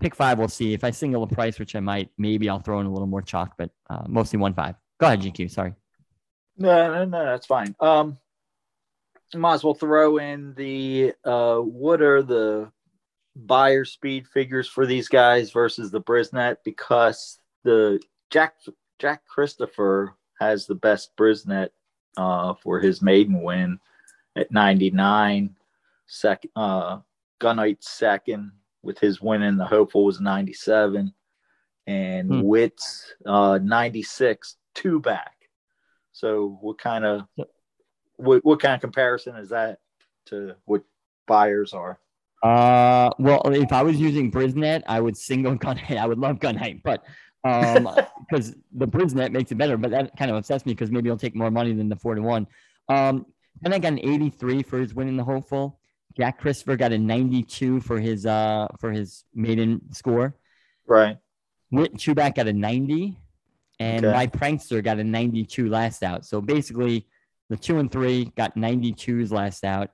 B: pick five. We'll see if I single a price, which I might, maybe I'll throw in a little more chalk, but uh, mostly one five. Go ahead, GQ. Sorry.
C: No, no, no, that's fine. Um, might as well throw in the uh, what are the Beyer speed figures for these guys versus the Brisnet because the Jack Jack Christopher has the best Brisnet uh, for his maiden win at 99 second uh, Gunite second with his win in the hopeful was 97, and hmm. Wit's uh, 96 two back. So what kind of what, what kind of comparison is that to what Beyers are?
B: Uh, well, if I was using Brisnet, I would single [laughs] Gunite. I would love Gunite, but um, [laughs] because the Brisnet makes it better. But that kind of upsets me because maybe he'll take more money than the four to one. Um, and I got an 83 for his winning the hopeful. Jack Christopher got a 92 for his uh for his maiden score.
C: Right.
B: Wit Chuback got a 90, and
C: Okay.
B: my prankster got a 92 last out. So basically, the two and three got 92s last out.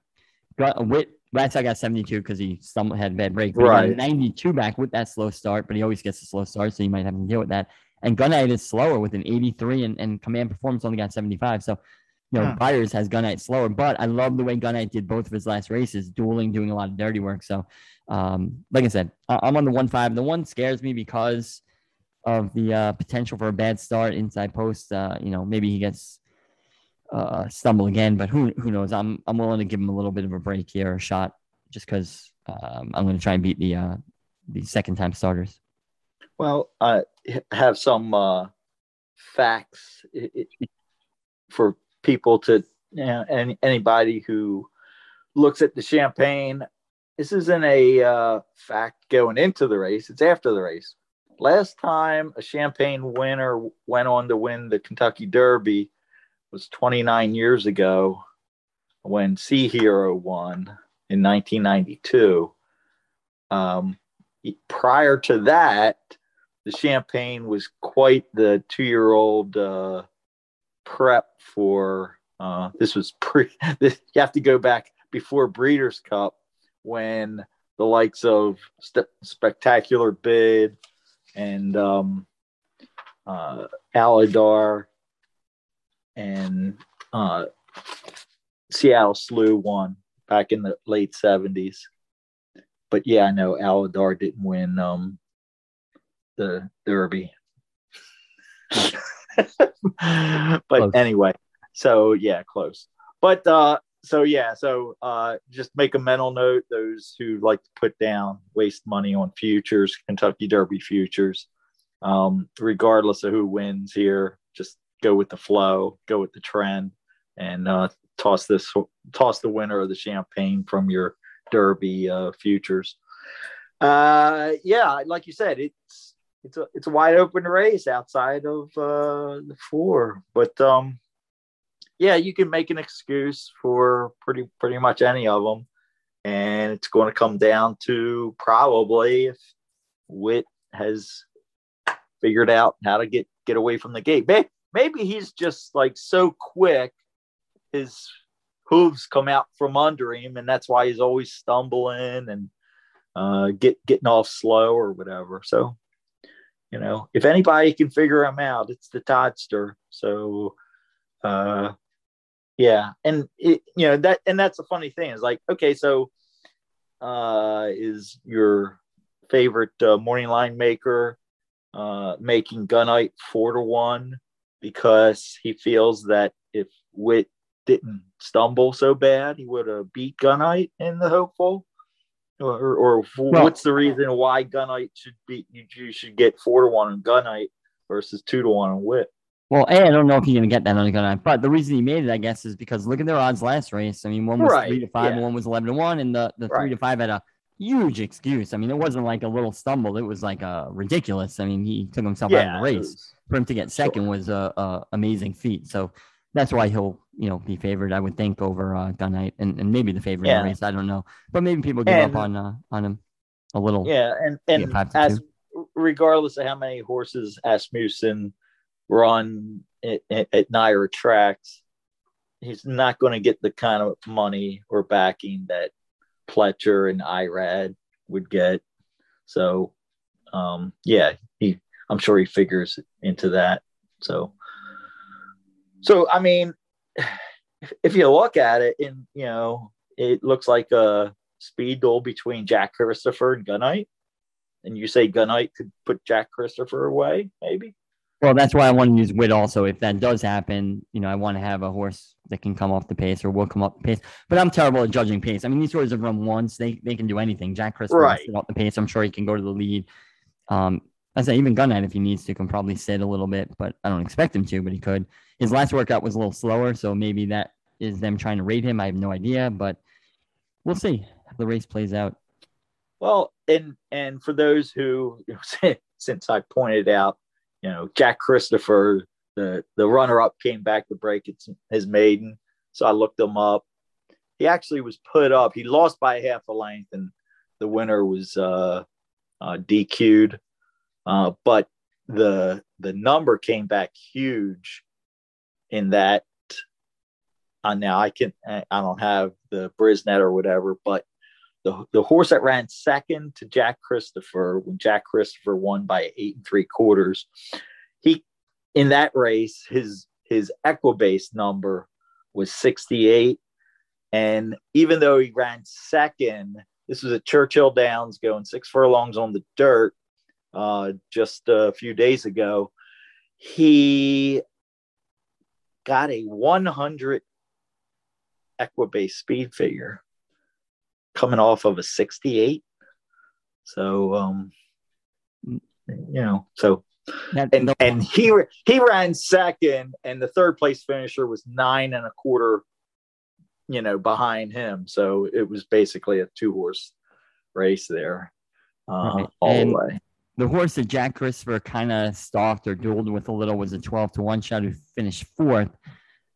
B: Got a Wit last out got 72 because he stumbled had a bad break. But he got a
C: Right.
B: 92 back with that slow start, but he always gets a slow start, so you might have to deal with that. And Gunite is slower with an 83, and, and Command Performance only got 75. So, you know,
C: Hmm.
B: Beyers has Gunite slower, but I love the way Gunite did both of his last races, dueling, doing a lot of dirty work. So, um, like I said, I'm on the one five. The one scares me because of the uh, potential for a bad start inside post. Uh, you know, maybe he gets uh, stumble again, but who who knows? I'm I'm willing to give him a little bit of a break here, a shot, just because um, I'm going to try and beat the uh, the second time starters.
C: Well, I have some uh, facts for people to, any, anybody who looks at the champagne. This isn't a uh, fact going into the race, it's after the race. Last time a champagne winner went on to win the Kentucky Derby was 29 years ago when Sea Hero won in 1992. Um, prior to that, the champagne was quite the two-year-old uh, prep for. Uh, this was pre. [laughs] This, you have to go back before Breeders' Cup when the likes of Spectacular Bid and um, uh, Alydar and uh, Seattle Slew won back in the late seventies. But yeah, I know Alydar didn't win um, the Derby. [laughs] but
B: Close.
C: anyway, so yeah, close. But uh, so yeah, so uh, just make a mental note. Those who like to put down waste money on futures, Kentucky Derby futures, um, regardless of who wins here, just go with the flow, go with the trend, and uh, toss this toss the winner of the champagne from your Derby uh, futures. Uh, yeah, like you said, it's it's a it's a wide open race outside of uh, the four, but um, yeah, you can make an excuse for pretty pretty much any of them, and it's going to come down to probably if Wit has figured out how to get get away from the gate. Maybe, maybe he's just like so quick, his hooves come out from under him, and that's why he's always stumbling and uh, get getting off slow or whatever. So, you know, if anybody can figure him out, it's the Toddster. So, uh, yeah, and it, you know that, and that's the funny thing is like, okay, so uh, is your favorite uh, morning line maker uh, making Gunite four to one because he feels that if Wit didn't stumble so bad, he would have beat Gunite in the hopeful. Or, or
B: Well-
C: what's the reason why Gunite should be you, you should get four to one on Gunite versus two to one on Wit?
B: Well, A, I don't know if you're going to get that on a but the reason he made it, I guess, is because look at their odds last race. I mean, one was
C: Right,
B: three to five, and
C: yeah.
B: one was eleven to one, and the, the three to five had a huge excuse. I mean, it wasn't like a little stumble; it was like a ridiculous. I mean, he took himself out of the race.
C: was-
B: For him to get second was a, a amazing feat. So that's why he'll, you know, be favored, I would think, over uh, Gunite, and, and maybe the favorite in
C: Yeah.
B: the race. I don't know, but maybe people give
C: And-
B: up on uh, on him a little.
C: Yeah, and and as regardless of how many horses Asmussen run at, at, NYRA tracks, he's not going to get the kind of money or backing that Pletcher and Irad would get. So, um, yeah, he I'm sure he figures into that. So, so I mean, if you look at it, and you know, it looks like a speed duel between Jack Christopher and Gunite. And you say Gunite could put Jack Christopher away, maybe?
B: Well, that's why I want to use Wit also. If that does happen, you know, I want to have a horse that can come off the pace or will come off the pace. But I'm terrible at judging pace. I mean, these horses have run once; they they can do anything. Jack Chris
C: Right.
B: sit off the pace. I'm sure he can go to the lead. Um, I say even Gunite, if he needs to, can probably sit a little bit, but I don't expect him to. But he could. His last workout was a little slower, so maybe that is them trying to rate him. I have no idea, but we'll see how the race plays out.
C: Well, and and for those who, [laughs] since I pointed out, you know, Jack Christopher, the the runner up came back to break its, his maiden. So I looked him up. He actually was put up. He lost by half a length, and the winner was uh, uh, DQ'd. Uh, but the the number came back huge in that uh, now I can I don't have the Brisnet or whatever, but the the horse that ran second to Jack Christopher when Jack Christopher won by eight and three quarters, he in that race his his Equibase number was 68. And even though he ran second, this was at Churchill Downs going six furlongs on the dirt uh, just a few days ago. He got a 100 Equibase speed figure coming off of a 68. So, um, you know, so and, and he he ran second, and the third place finisher was nine and a quarter, you know, behind him. So it was basically a two horse race there, uh, right. all and the way.
B: The horse that Jack Christopher kind of stalked or dueled with a little was a 12 to 1 shot who finished fourth.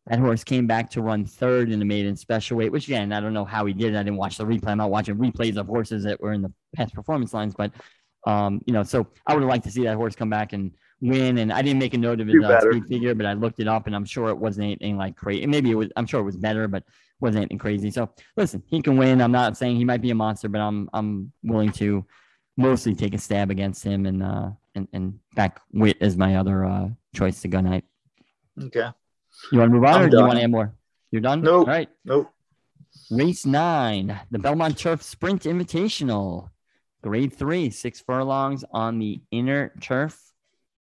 B: That horse came back to run third in the maiden special weight, which again, I don't know how he did. it. I didn't watch the replay. I'm not watching replays of horses that were in the past performance lines, but um, you know, so I would have liked to see that horse come back and win. And I didn't make a note of his uh, speed figure, but I looked it up, and I'm sure it wasn't anything like crazy. Maybe it was. I'm sure it was better, but wasn't anything crazy. So listen, he can win. I'm not saying he might be a monster, but I'm I'm willing to mostly take a stab against him and uh and, and back Wit as my other uh choice to Gunite.
C: Okay.
B: You want to move on, I'm or do you want to add more? You're done.
C: Nope.
B: All right.
C: Nope.
B: Race nine, the Belmont Turf Sprint Invitational. Grade three, six furlongs on the inner turf.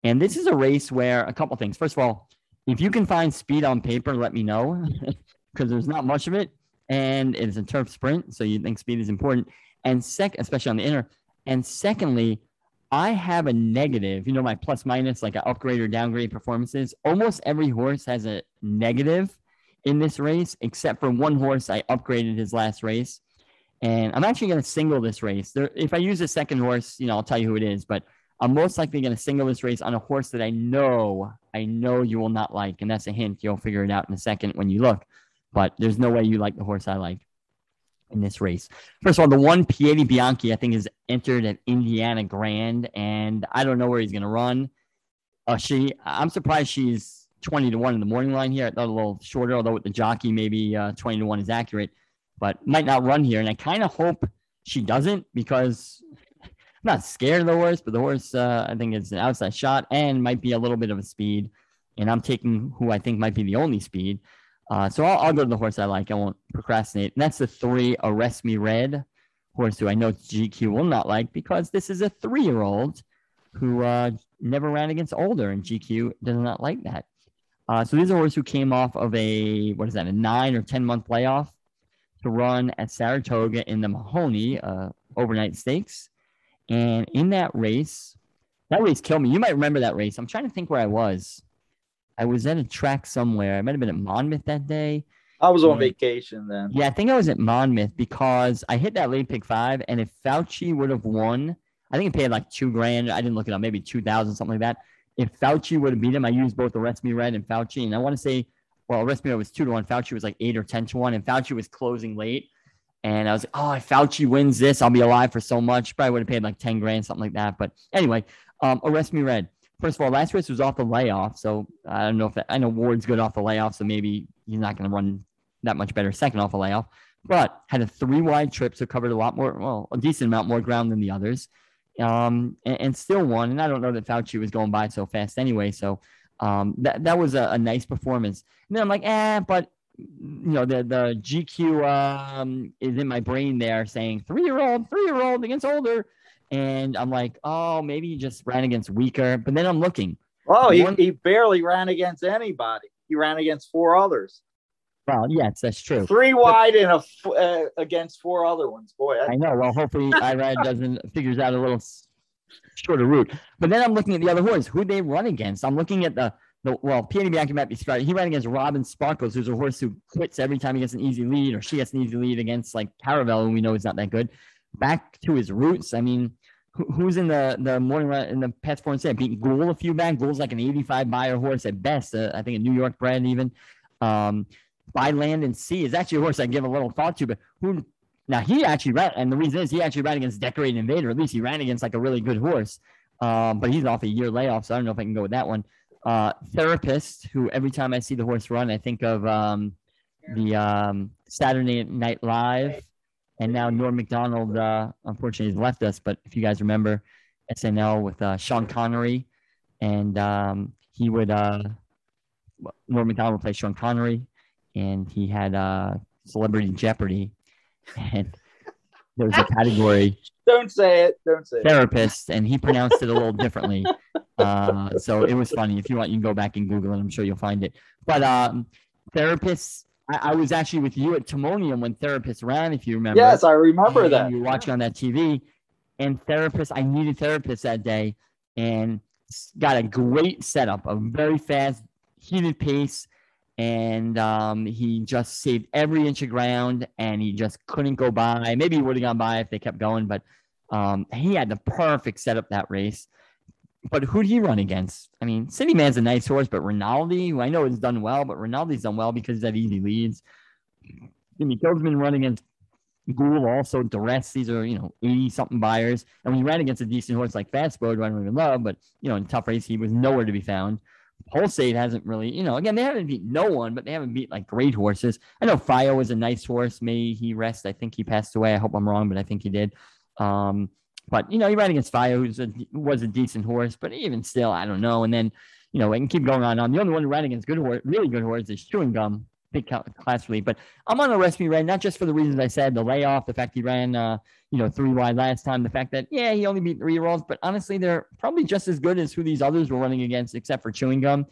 B: And this is a race where a couple things. First of all, if you can find speed on paper, let me know [laughs] because there's not much of it. And it's a turf sprint. So you think speed is important. And second, especially on the inner. And secondly, I have a negative, you know, my plus minus, like an upgrade or downgrade performances. Almost every horse has a negative in this race, except for one horse I upgraded his last race. And I'm actually going to single this race. There, if I use a second horse, you know, I'll tell you who it is, but I'm most likely going to single this race on a horse that I know, I know you will not like. And that's a hint. You'll figure it out in a second when you look. But there's no way you like the horse I like in this race. First of all, the one Piedi Bianchi, I think, is entered at Indiana Grand, and I don't know where he's going to run. Uh, she, I'm surprised she's 20 to 1 in the morning line here. I thought a little shorter, although with the jockey, maybe uh, 20 to 1 is accurate but might not run here. And I kind of hope she doesn't because I'm not scared of the horse, but the horse, uh, I think it's an outside shot and might be a little bit of a speed. And I'm taking who I think might be the only speed. Uh, so I'll, I'll, go to the horse I like. I won't procrastinate. And that's the three Arrest Me Red horse who I know GQ will not like because this is a three year old who uh, never ran against older, and GQ does not like that. Uh, so these are horse who came off of a, what is that, a nine or 10 month layoff to run at Saratoga in the Mahoney uh, overnight stakes. And in that race, that race killed me. You might remember that race. I'm trying to think where I was. I was at a track somewhere. I might have been at Monmouth that day.
C: I was on and, vacation then.
B: Yeah, I think I was at Monmouth because I hit that late pick five. And if Fauci would have won, I think it paid like two grand. I didn't look it up, maybe 2000, something like that. If Fauci would have beat him, I used both the Me Red and Fauci. And I want to say well, Respiro was two to one. Fauci was like eight or 10 to one, and Fauci was closing late. And I was like, oh, if Fauci wins this, I'll be alive for so much. Probably would have paid like 10 grand, something like that. But anyway, um, Arrest Me Red. First of all, last race was off the layoff. So I don't know if that, I know Ward's good off the layoff. So maybe he's not going to run that much better second off the layoff. But had a three wide trip, so covered a lot more, well, a decent amount more ground than the others. Um, and, and still won. And I don't know that Fauci was going by so fast anyway. So um, that that was a, a, nice performance. And then I'm like, eh, but you know, the the GQ um, is in my brain there saying three year old, three year old against older, and I'm like, oh, maybe he just ran against weaker. But then I'm looking.
C: Oh, he, One, he barely ran against anybody. He ran against four others.
B: Well, yes, that's true.
C: Three wide and a uh, against four other ones. Boy,
B: I, I know. Well, hopefully, [laughs] Irad doesn't figures out a little shorter route. But then I'm looking at the other horse. Who they run against? I'm looking at the the well, Piedi Bianchi might be starting. He ran against Robin Sparkles, who's a horse who quits every time he gets an easy lead, or she gets an easy lead against like Caravel, and we know he's not that good. Back to his roots. I mean, who's in the the morning run in the past four and say beat Ghoul a few back. Ghoul's like an 85 Beyer horse at best. Uh, I think a New York bred even. Um, by land and sea is actually a horse I give a little thought to, but who now he actually ran, and the reason is he actually ran against Decorated Invader. At least he ran against like a really good horse. um, but he's off a year layoff, so I don't know if I can go with that one. Uh, therapist, who every time I see the horse run, I think of um, the um, Saturday Night Live, and now Norm Macdonald. Uh, unfortunately, has left us, but if you guys remember SNL with uh, Sean Connery, and um, he would uh, Norm Macdonald would play Sean Connery, and he had uh, Celebrity Jeopardy, and there was a category [laughs]
C: Don't say it. Don't say it.
B: therapist, and he pronounced it a little differently. Uh, so it was funny. If you want, you can go back and Google it. I'm sure you'll find it. But um, therapists, I, I was actually with you at Timonium when therapists ran, if you remember.
C: Yes, I remember
B: And
C: that.
B: You were watching on that TV, and therapists. I needed therapists that day, and got a great setup, a very fast, heated pace, and um, he just saved every inch of ground, and he just couldn't go by. Maybe he would have gone by if they kept going, but um, he had the perfect setup that race. But who did he run against? I mean, City Man's a nice horse, but Rinaldi, who I know has done well, but Rinaldi's done well because he's had easy leads. Jimmy Kilsman run against Ghoul, also Duress. These are, you know, 80 something Beyers. And he ran against a decent horse like Fast Boat, who I don't even love, but, you know, in tough race, he was nowhere to be found. Pulsate hasn't really, you know, again, they haven't beat no one, but they haven't beat like great horses. I know Fire was a nice horse. May he rest. I think he passed away. I hope I'm wrong, but I think he did. Um, but, you know, he ran against Fire, who's a, was a decent horse, but even still, I don't know. And then, you know, can keep going on. and on. The only one who ran against good horse, really good horse is Chewing Gum, big class relief. But I'm on rest me red, not just for the reasons I said, the layoff, the fact he ran, uh, you know, three wide last time, the fact that, yeah, he only beat three year olds, but honestly, they're probably just as good as who these others were running against, except for Chewing Gum.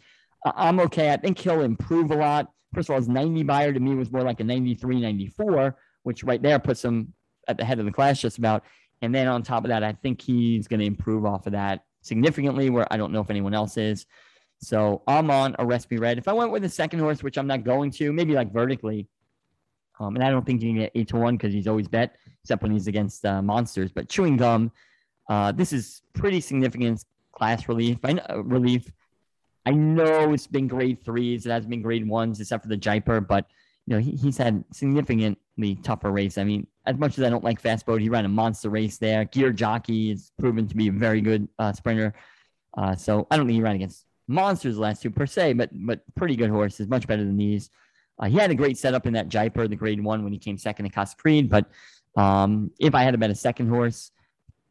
B: I- I'm okay. I think he'll improve a lot. First of all, his 90 Beyer to me was more like a 93, 94, which right there puts him at the head of the class just about. And then on top of that, I think he's going to improve off of that significantly, where I don't know if anyone else is. So I'm on Arrest Me Red. If I went with a second horse, which I'm not going to, maybe like vertically, um, and I don't think you can get eight to one because he's always bet, except when he's against uh, monsters. But chewing gum, uh, this is pretty significant class relief. I know, uh, relief. I know it's been grade threes. It has been grade ones, except for the Jaipur, but you know he, he's had significantly tougher race. I mean, as much as I don't like fast boat, he ran a monster race there. Gear Jockey is proven to be a very good uh, sprinter. Uh, so I don't think he ran against monsters the last two per se, but but pretty good horses, much better than these. Uh, he had a great setup in that Jaipur, the grade one, when he came second to Casa Creed. But um, if I had bet a second horse,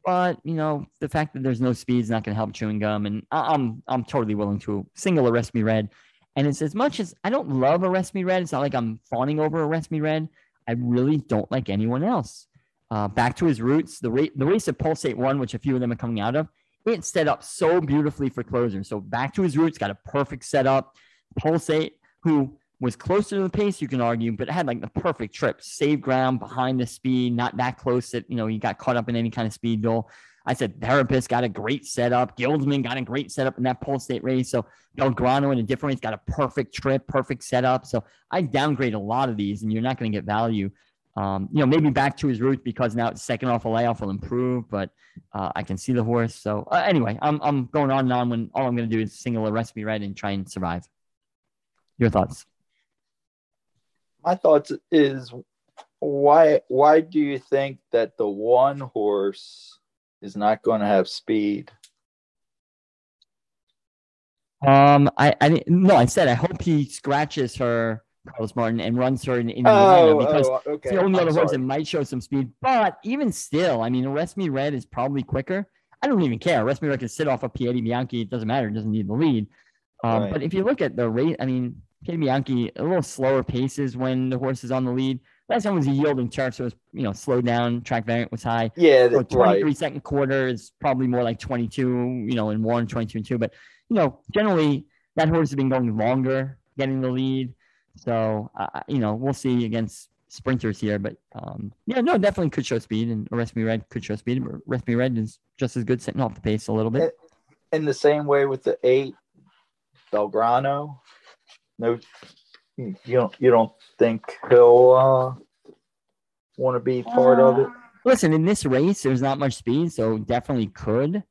B: but you know the fact that there's no speed is not going to help chewing gum, and I- I'm I'm totally willing to single arrest me red. And it's as much as I don't love arrest me red. It's not like I'm fawning over arrest me red. I really don't like anyone else. Uh, back to his roots, the rate the race at Pulsate one, which a few of them are coming out of, it set up so beautifully for closers. So back to his roots, got a perfect setup. Pulsate, who was closer to the pace, you can argue, but had like the perfect trip, save ground behind the speed, not that close that you know he got caught up in any kind of speed goal. I said therapist got a great setup. Guildsman got a great setup in that Pulsate race. So Belgrano in a different race got a perfect trip, perfect setup. So I downgrade a lot of these, and you're not going to get value. Um, you know, maybe back to his roots because now it's second off a layoff will improve, but uh, I can see the horse. So uh, anyway, I'm I'm going on and on when all I'm going to do is single Arrest Me Red and try and survive. Your thoughts?
C: My thoughts is why why do you think that the one horse is not going to have speed?
B: Um, I I no, I said I hope he scratches her, Carlos Martin, and runs her in Indiana because
C: oh, okay.
B: it's the only
C: I'm
B: other horse that might show some speed. But even still, I mean, Arrest Me Red is probably quicker. I don't even care. Arrest Me Red can sit off of Piedi Bianchi. It doesn't matter. It doesn't need the lead. Um,
C: Right.
B: But if you look at the rate, I mean, Piedi Bianchi a little slower paces when the horse is on the lead. Last time was a yielding turf, so it was you know slowed down. Track variant was high.
C: Yeah,
B: So
C: that's right.
B: 23 second quarter is probably more like 22, you know, in one, 22 and two. But, you know, generally that horse has been going longer, getting the lead. So, uh, you know, we'll see against sprinters here. But, um, yeah, no, definitely could show speed. And Arrest Me Red could show speed. But Arrest Me Red is just as good sitting off the pace a little bit.
C: In the same way with the eight Belgrano, no, you don't you don't think he'll uh, want to be part of it?
B: Listen, in this race, there's not much speed, so definitely could,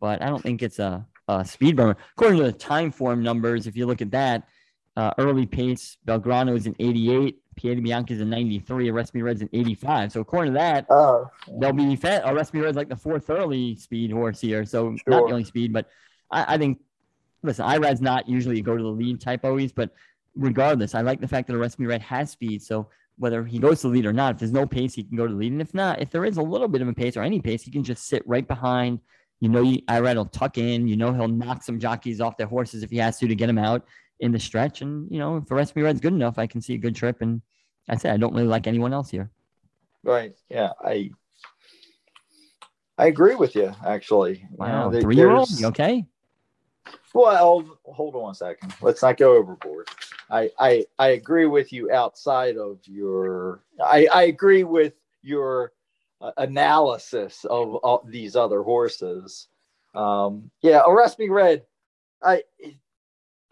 B: but I don't think it's a, a speed burner. According to the time form numbers, if you look at that, uh, early pace. Belgrano is an 88. Piedi Bianchi is a 93. Arrest Me Red's an 85. So according to that,
C: Oh,
B: they'll be fed. Arrest Me Red's like the fourth early speed horse here. So not the only speed, but I, I think, listen, IRAD's not usually a go to the lead type always, but regardless, I like the fact that Arrest Me Red has speed. So whether he goes to the lead or not, if there's no pace, he can go to the lead. And if not, if there is a little bit of a pace or any pace, he can just sit right behind. You know, you, Irad will tuck in. You know, he'll knock some jockeys off their horses if he has to to get them out in the stretch. And, you know, if Arrest Me Red's good enough, I can see a good trip. And I said, I don't really like anyone else here.
C: right. Yeah, I I agree with you. Actually, You know,
B: Three year old? okay?
C: Well, hold on a second. Let's not go overboard. I I, I agree with you outside of your. I, I agree with your uh, analysis of all these other horses. Um, yeah, arrest me red. I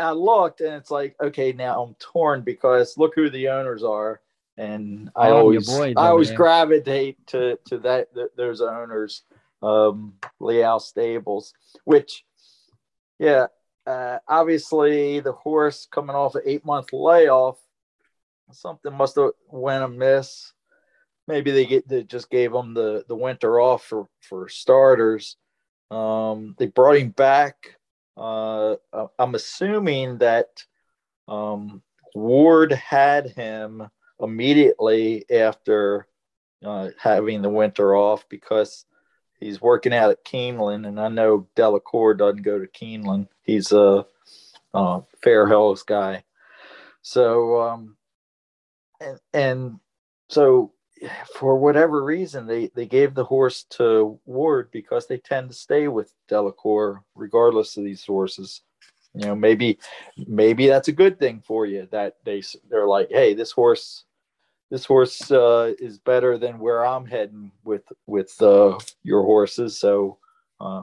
C: I looked and it's like okay, now I'm torn because look who the owners are, and I
B: Oh,
C: always
B: boys
C: I always gravitate to to that th- those owners, um, Lael Stables, which yeah, uh, obviously the horse coming off an eight month layoff, something must have went amiss. Maybe they get they just gave him the the winter off for for starters. Um, they brought him back. Uh, I'm assuming that um, Ward had him immediately after uh, having the winter off because he's working out at Keeneland, and I know Delacour doesn't go to Keeneland. He's a, uh Fair Hills guy. So, um, and and so for whatever reason, they they gave the horse to Ward because they tend to stay with Delacour regardless of these horses. You know, maybe maybe that's a good thing for you that they they're like, hey, this horse this horse uh, is better than where I'm heading with with uh, your horses. So uh,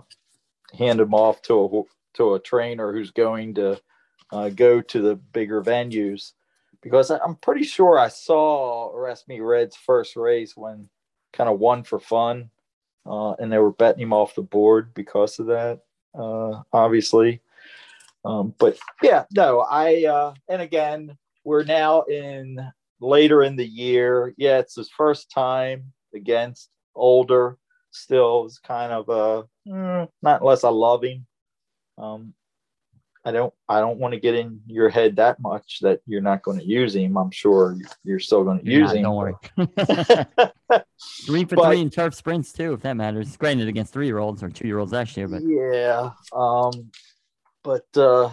C: hand them off to a to a trainer who's going to uh, go to the bigger venues. Because I'm pretty sure I saw Me Red's first race when kind of won for fun, uh, and they were betting him off the board because of that. Uh, obviously, um, but yeah, no, I uh, and again we're now in later in the year. Yeah, it's his first time against older. Still, is kind of a mm, not unless I love him. Um, I don't. I don't want to get in your head that much that you're not going to use him. I'm sure you're still going to
B: You're
C: use
B: not,
C: him.
B: Don't worry. [laughs] three for
C: But-
B: three in turf sprints too, if that matters. Granted, against three year olds or two year olds last year, but
C: yeah um but uh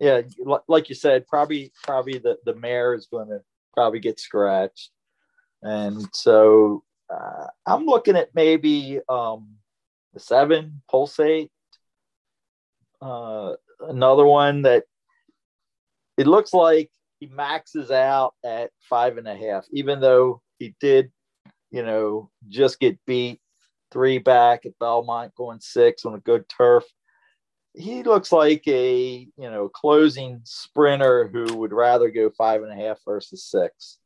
C: yeah li- like you said probably probably the the mare is going to probably get scratched and so uh, i'm looking at maybe um the seven pulsate uh another one that it looks like he maxes out at five and a half even though he did you know just get beat three back at Belmont, going six on a good turf. He looks like a you know closing sprinter who would rather go five and a half versus six.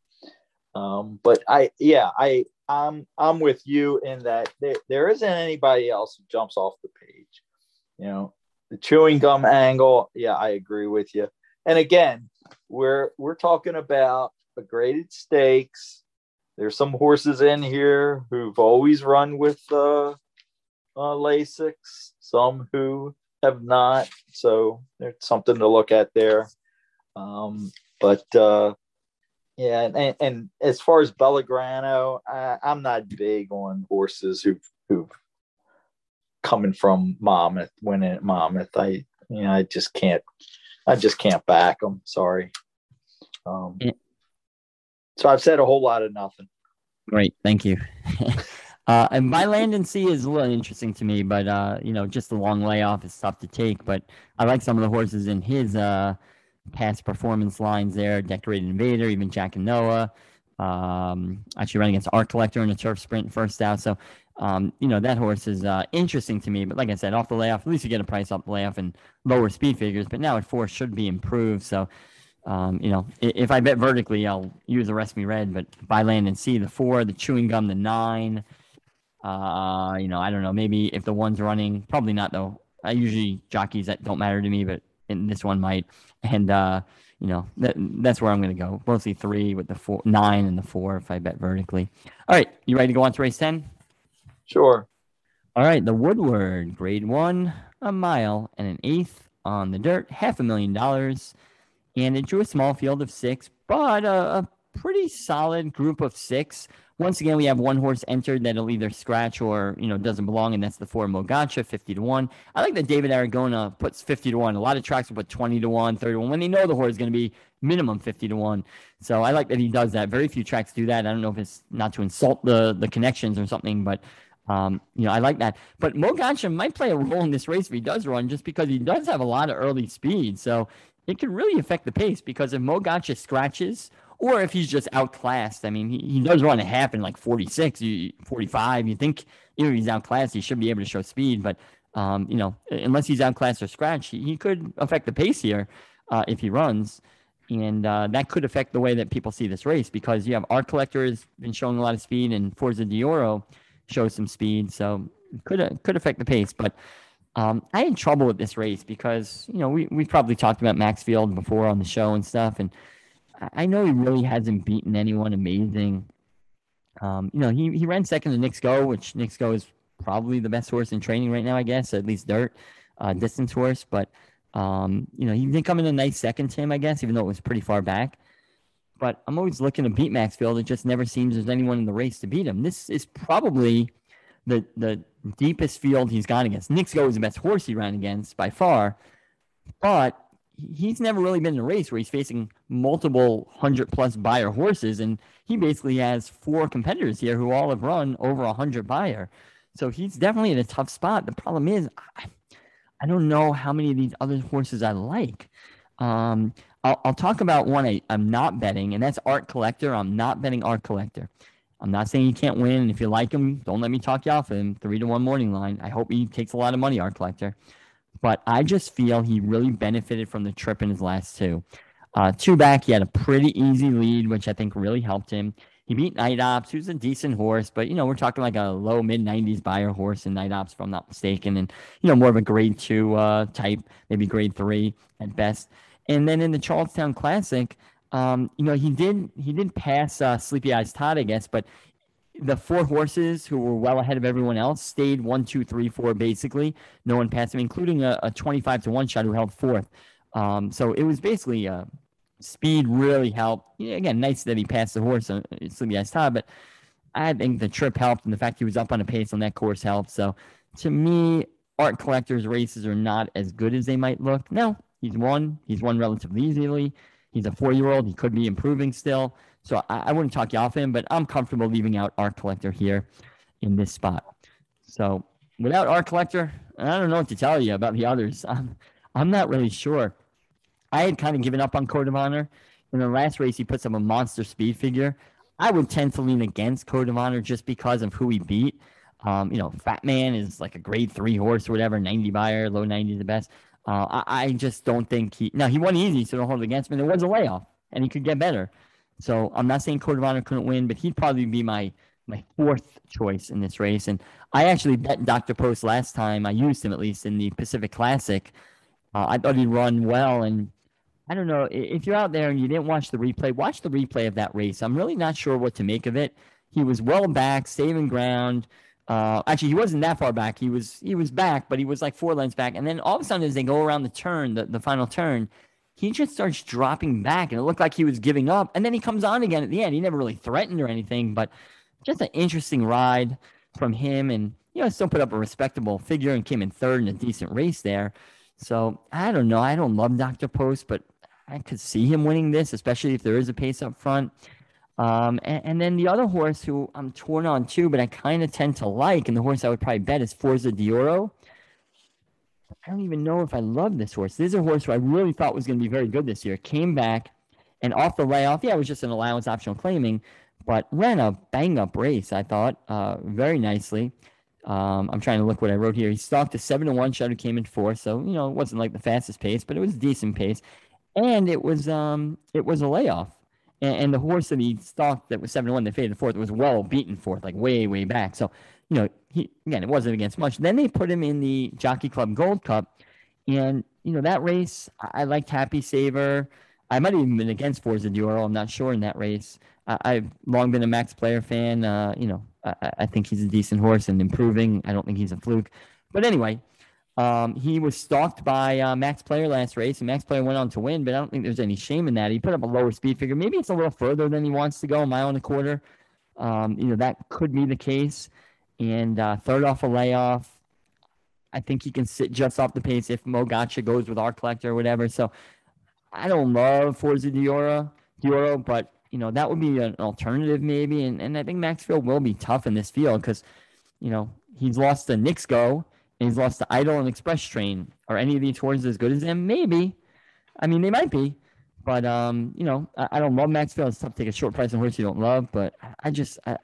C: Um, but I yeah I I'm I'm with you in that there, there isn't anybody else who jumps off the page. You know the chewing gum angle. Yeah, I agree with you. And again, we're we're talking about a graded stakes there's some horses in here who've always run with uh, uh, Lasix, some who have not. So there's something to look at there. Um, but uh, yeah, and, and as far as Belgrano, I, I'm not big on horses who've who've coming from Monmouth, winning at Monmouth. I you know I just can't I just can't back them. Sorry. Um, so I've said a whole lot of nothing.
B: Great, thank you. [laughs] uh, and my land and sea is a little interesting to me, but uh, you know, just the long layoff is tough to take. But I like some of the horses in his uh, past performance lines there. Decorated Invader, even Jack and Noah. Um, actually ran against Art Collector in a turf sprint first out. So, um, you know, that horse is uh, interesting to me. But like I said, off the layoff, at least you get a price off the layoff and lower speed figures. But now at four should be improved. So, um, you know, if I bet vertically, I'll use the rest me red, but by land and sea the four, the chewing gum, the nine. Uh, you know, I don't know. Maybe if the one's running, probably not though. I usually jockeys that don't matter to me, but in this one might. And uh, you know, that, that's where I'm going to go. Mostly three with the four, nine and the four if I bet vertically. All right. You ready to go on to race 10?
C: Sure.
B: All right. The Woodward, grade one, a mile and an eighth on the dirt, half a million dollars. And it drew a small field of six, but a, a pretty solid group of six. Once again, we have one horse entered that'll either scratch or you know doesn't belong, and that's the four Mogacha, fifty to one. I like that David Aragona puts fifty to one. A lot of tracks will put twenty to one, 30 to one when they know the horse is going to be minimum fifty to one. So I like that he does that. Very few tracks do that. I don't know if it's not to insult the the connections or something, but um, you know, I like that. But Mogacha might play a role in this race if he does run, just because he does have a lot of early speed. So it could really affect the pace because if Mogacha scratches or if he's just outclassed. I mean, he, he does run a half in like 46, 45. You think you if he's outclassed, he should be able to show speed. But, um, you know, unless he's outclassed or scratched, he, he could affect the pace here uh, if he runs. And uh, that could affect the way that people see this race because you have Art Collector has been showing a lot of speed and Forza Di Oro shows some speed. So could, could affect the pace. But um, I had trouble with this race because, you know, we, we probably talked about Maxfield before on the show and stuff. And I know he really hasn't beaten anyone amazing. Um, you know, he, he ran second to Knicks Go, which Knicks Go is probably the best horse in training right now, I guess, at least dirt, uh, distance horse. But, um, you know, he did come in a nice second to him, I guess, even though it was pretty far back. But I'm always looking to beat Maxfield. It just never seems there's anyone in the race to beat him. This is probably the the deepest field he's gone against. Go is the best horse he ran against by far. But he's never really been in a race where he's facing multiple hundred plus Beyer horses, and he basically has four competitors here who all have run over a hundred Beyer. So he's definitely in a tough spot. The problem is, I, I don't know how many of these other horses I like. Um, I'll, I'll talk about one I, I'm not betting, and that's Art Collector. I'm not betting Art Collector. I'm not saying he can't win. And if you like him, don't let me talk you off him. Three to one morning line. I hope he takes a lot of money, Art Collector but I just feel he really benefited from the trip in his last two. Uh, two back, he had a pretty easy lead, which I think really helped him. He beat Night Ops, who's a decent horse, but you know we're talking like a low mid 90s Beyer horse in Night Ops, if I'm not mistaken, and you know more of a grade two uh, type, maybe grade three at best. And then in the Charlestown Classic, um, you know he did he did pass uh, Sleepy Eyes Todd, I guess, but the four horses who were well ahead of everyone else stayed one, two, three, four, basically. No one passed them, including a, a 25 to one shot who held fourth. Um, so it was basically uh, speed really helped. Yeah, again, nice that he passed the horse uh, Sleepy Eyes Todd, but I think the trip helped and the fact he was up on a pace on that course helped. So to me, art collectors races are not as good as they might look. No, he's won. He's won relatively easily. He's a four year old. He could be improving still. So I, I wouldn't talk you off him, but I'm comfortable leaving out Art Collector here in this spot. So without Art Collector, I don't know what to tell you about the others. [laughs] I'm, I'm not really sure. I had kind of given up on Code of Honor. In the last race, he puts up a monster speed figure. I would tend to lean against Code of Honor just because of who he beat. Um, you know, Fat Man is like a grade three horse or whatever, 90 Beyer, low 90 is the best. Uh, I, I, just don't think he. Now, he won easy, so don't hold it against me. There was a layoff, and he could get better. So I'm not saying Honor couldn't win, but he'd probably be my my fourth choice in this race. And I actually bet Dr. Post last time. I used him at least in the Pacific Classic. Uh, I thought he'd run well, and I don't know if you're out there and you didn't watch the replay. Watch the replay of that race. I'm really not sure what to make of it. He was well back, saving ground. Uh, actually, he wasn't that far back. He was he was back, but he was like four lengths back. And then all of a sudden, as they go around the turn, the, the final turn, he just starts dropping back, and it looked like he was giving up. And then he comes on again at the end. He never really threatened or anything, but just an interesting ride from him. And you know, still put up a respectable figure and came in third in a decent race there. So I don't know. I don't love Dr. Post, but I could see him winning this, especially if there is a pace up front. Um, and, and, then the other horse who I'm torn on too, but I kind of tend to like, and the horse I would probably bet is Forza Di Oro. I don't even know if I love this horse. This is a horse who I really thought was going to be very good this year. Came back and off the layoff. Yeah, it was just an allowance optional claiming, but ran a bang up race, I thought, uh, very nicely. Um, I'm trying to look what I wrote here. He stalked a seven to one shot who came in fourth, so you know it wasn't like the fastest pace, but it was decent pace, and it was um it was a layoff. And, and the horse that he stalked that was seven to one that faded fourth was well beaten fourth, like way way back. So you know, he again, it wasn't against much. Then they put him in the Jockey Club Gold Cup, and you know that race, I, I liked Happy Saver. I might have even been against Forza Di Oro. I'm not sure in that race. I, have long been a Max Player fan. Uh, you know, I, I, think he's a decent horse and improving. I don't think he's a fluke. But anyway, um, he was stalked by uh, Max Player last race, and Max Player went on to win. But I don't think there's any shame in that. He put up a lower speed figure. Maybe it's a little further than he wants to go, a mile and a quarter. Um, you know, that could be the case. And uh, third off a layoff. I think he can sit just off the pace if Mo Gotcha goes with Art Collector or whatever. So I don't love Forza Di Oro, Dioro, but you know that would be an alternative maybe. And and I think Maxfield will be tough in this field because you know he's lost to Go and he's lost to Idol and Express Train. Are any of these horses as good as him? Maybe. I mean, they might be. But um, you know, I, I don't love Maxfield. It's tough to take a short price on horse you don't love. But I just, I,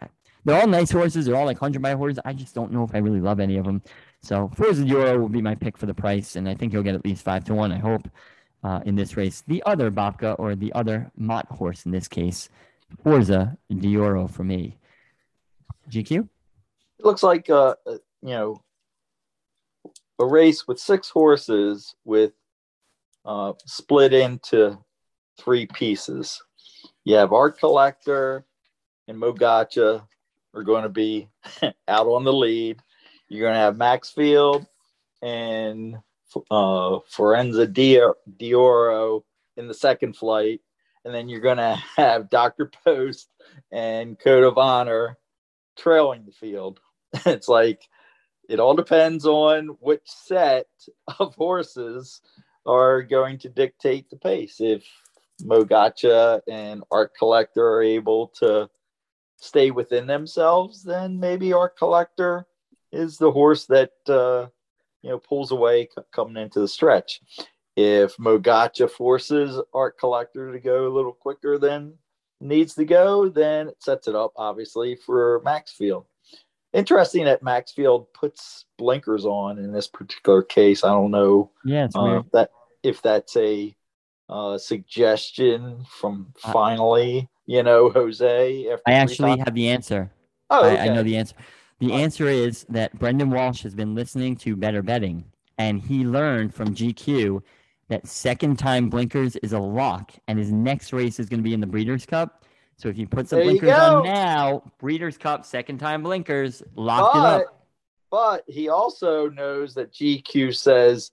B: they're all nice horses. They're all like hundred Beyer horses. I just don't know if I really love any of them. So Forza Di Oro will be my pick for the price, and I think he'll get at least five to one. I hope uh, in this race. The other Babka or the other Mott horse in this case, Forza Di Oro for me. GQ.
C: It looks like uh, uh, you know a race with six horses with uh, split into three pieces. You have Art Collector and Mogacha are going to be [laughs] out on the lead. You're going to have Maxfield and uh, Forenza Di Oro in the second flight. And then you're going [laughs] to have Dr. Post and Code of Honor trailing the field. [laughs] it's like it all depends on which set of horses are going to dictate the pace. If Mogacha and Art Collector are able to stay within themselves, then maybe Art Collector is the horse that uh, you know pulls away c- coming into the stretch. If Mogacha forces Art Collector to go a little quicker than needs to go, then it sets it up obviously for Maxfield. Interesting that Maxfield puts blinkers on in this particular case. I don't know.
B: Yeah, uh,
C: that if that's a uh, suggestion from finally, you know, Jose.
B: I actually have the answer. Oh, okay. I, I know the answer. The answer is that Brendan Walsh has been listening to Better Betting, and he learned from GQ that second time blinkers is a lock, and his next race is going to be in the Breeders' Cup. So if you put some there blinkers on now, Breeders' Cup, second time blinkers, locked but, it up.
C: But he also knows that GQ says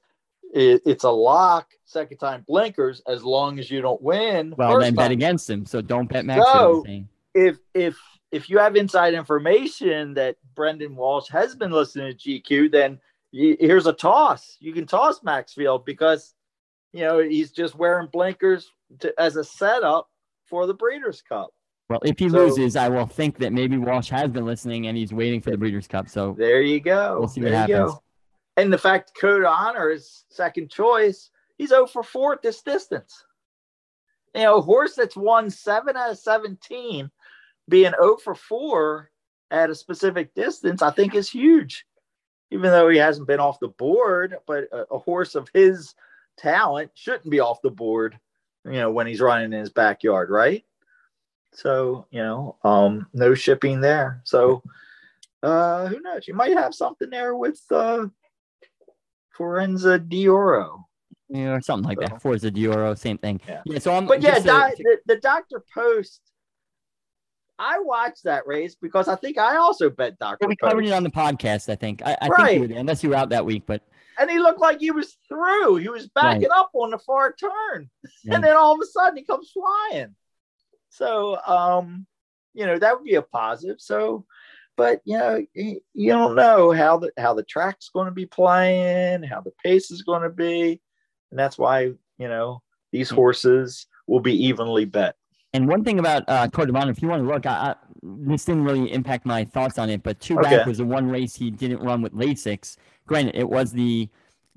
C: it, it's a lock, second time blinkers, as long as you don't win.
B: Well, then bet against him. So don't bet Max. So
C: if if if you have inside information that Brendan Walsh has been listening to GQ, then you, here's a toss. You can toss Maxfield because you know he's just wearing blinkers to, as a setup for the Breeders' Cup.
B: Well, if he so, loses, I will think that maybe Walsh has been listening and he's waiting for the Breeders' Cup. So
C: there you go.
B: We'll see
C: there
B: what happens. Go.
C: And the fact Code Honor is second choice, he's 0 for 4 at this distance. You know, a horse that's won seven out of 17 being 0 for 4 at a specific distance, I think is huge. Even though he hasn't been off the board, but a, a horse of his talent shouldn't be off the board, you know, when he's running in his backyard, right? So, you know, um, no shipping there. So, uh, who knows? You might have something there with uh, Forenza Di Oro.
B: Yeah, or something like so, that. Forza Di Oro, same thing.
C: Yeah.
B: yeah so I'm.
C: But yeah, the, the Doctor Post I watched that race because I think I also bet Doctor.
B: we covered it on the podcast. I think. I, I right. think you were unless you were out that week, but.
C: And he looked like he was through. He was backing right. up on the far turn, yeah. [laughs] and then all of a sudden he comes flying. So, um, you know, that would be a positive. So, but you know, you don't know how the how the track's going to be playing, how the pace is going to be, and that's why you know these horses will be evenly bet.
B: And one thing about uh, Honor, if you want to look, I, I, this didn't really impact my thoughts on it, but two okay. back was the one race he didn't run with Lasix. Granted, it was the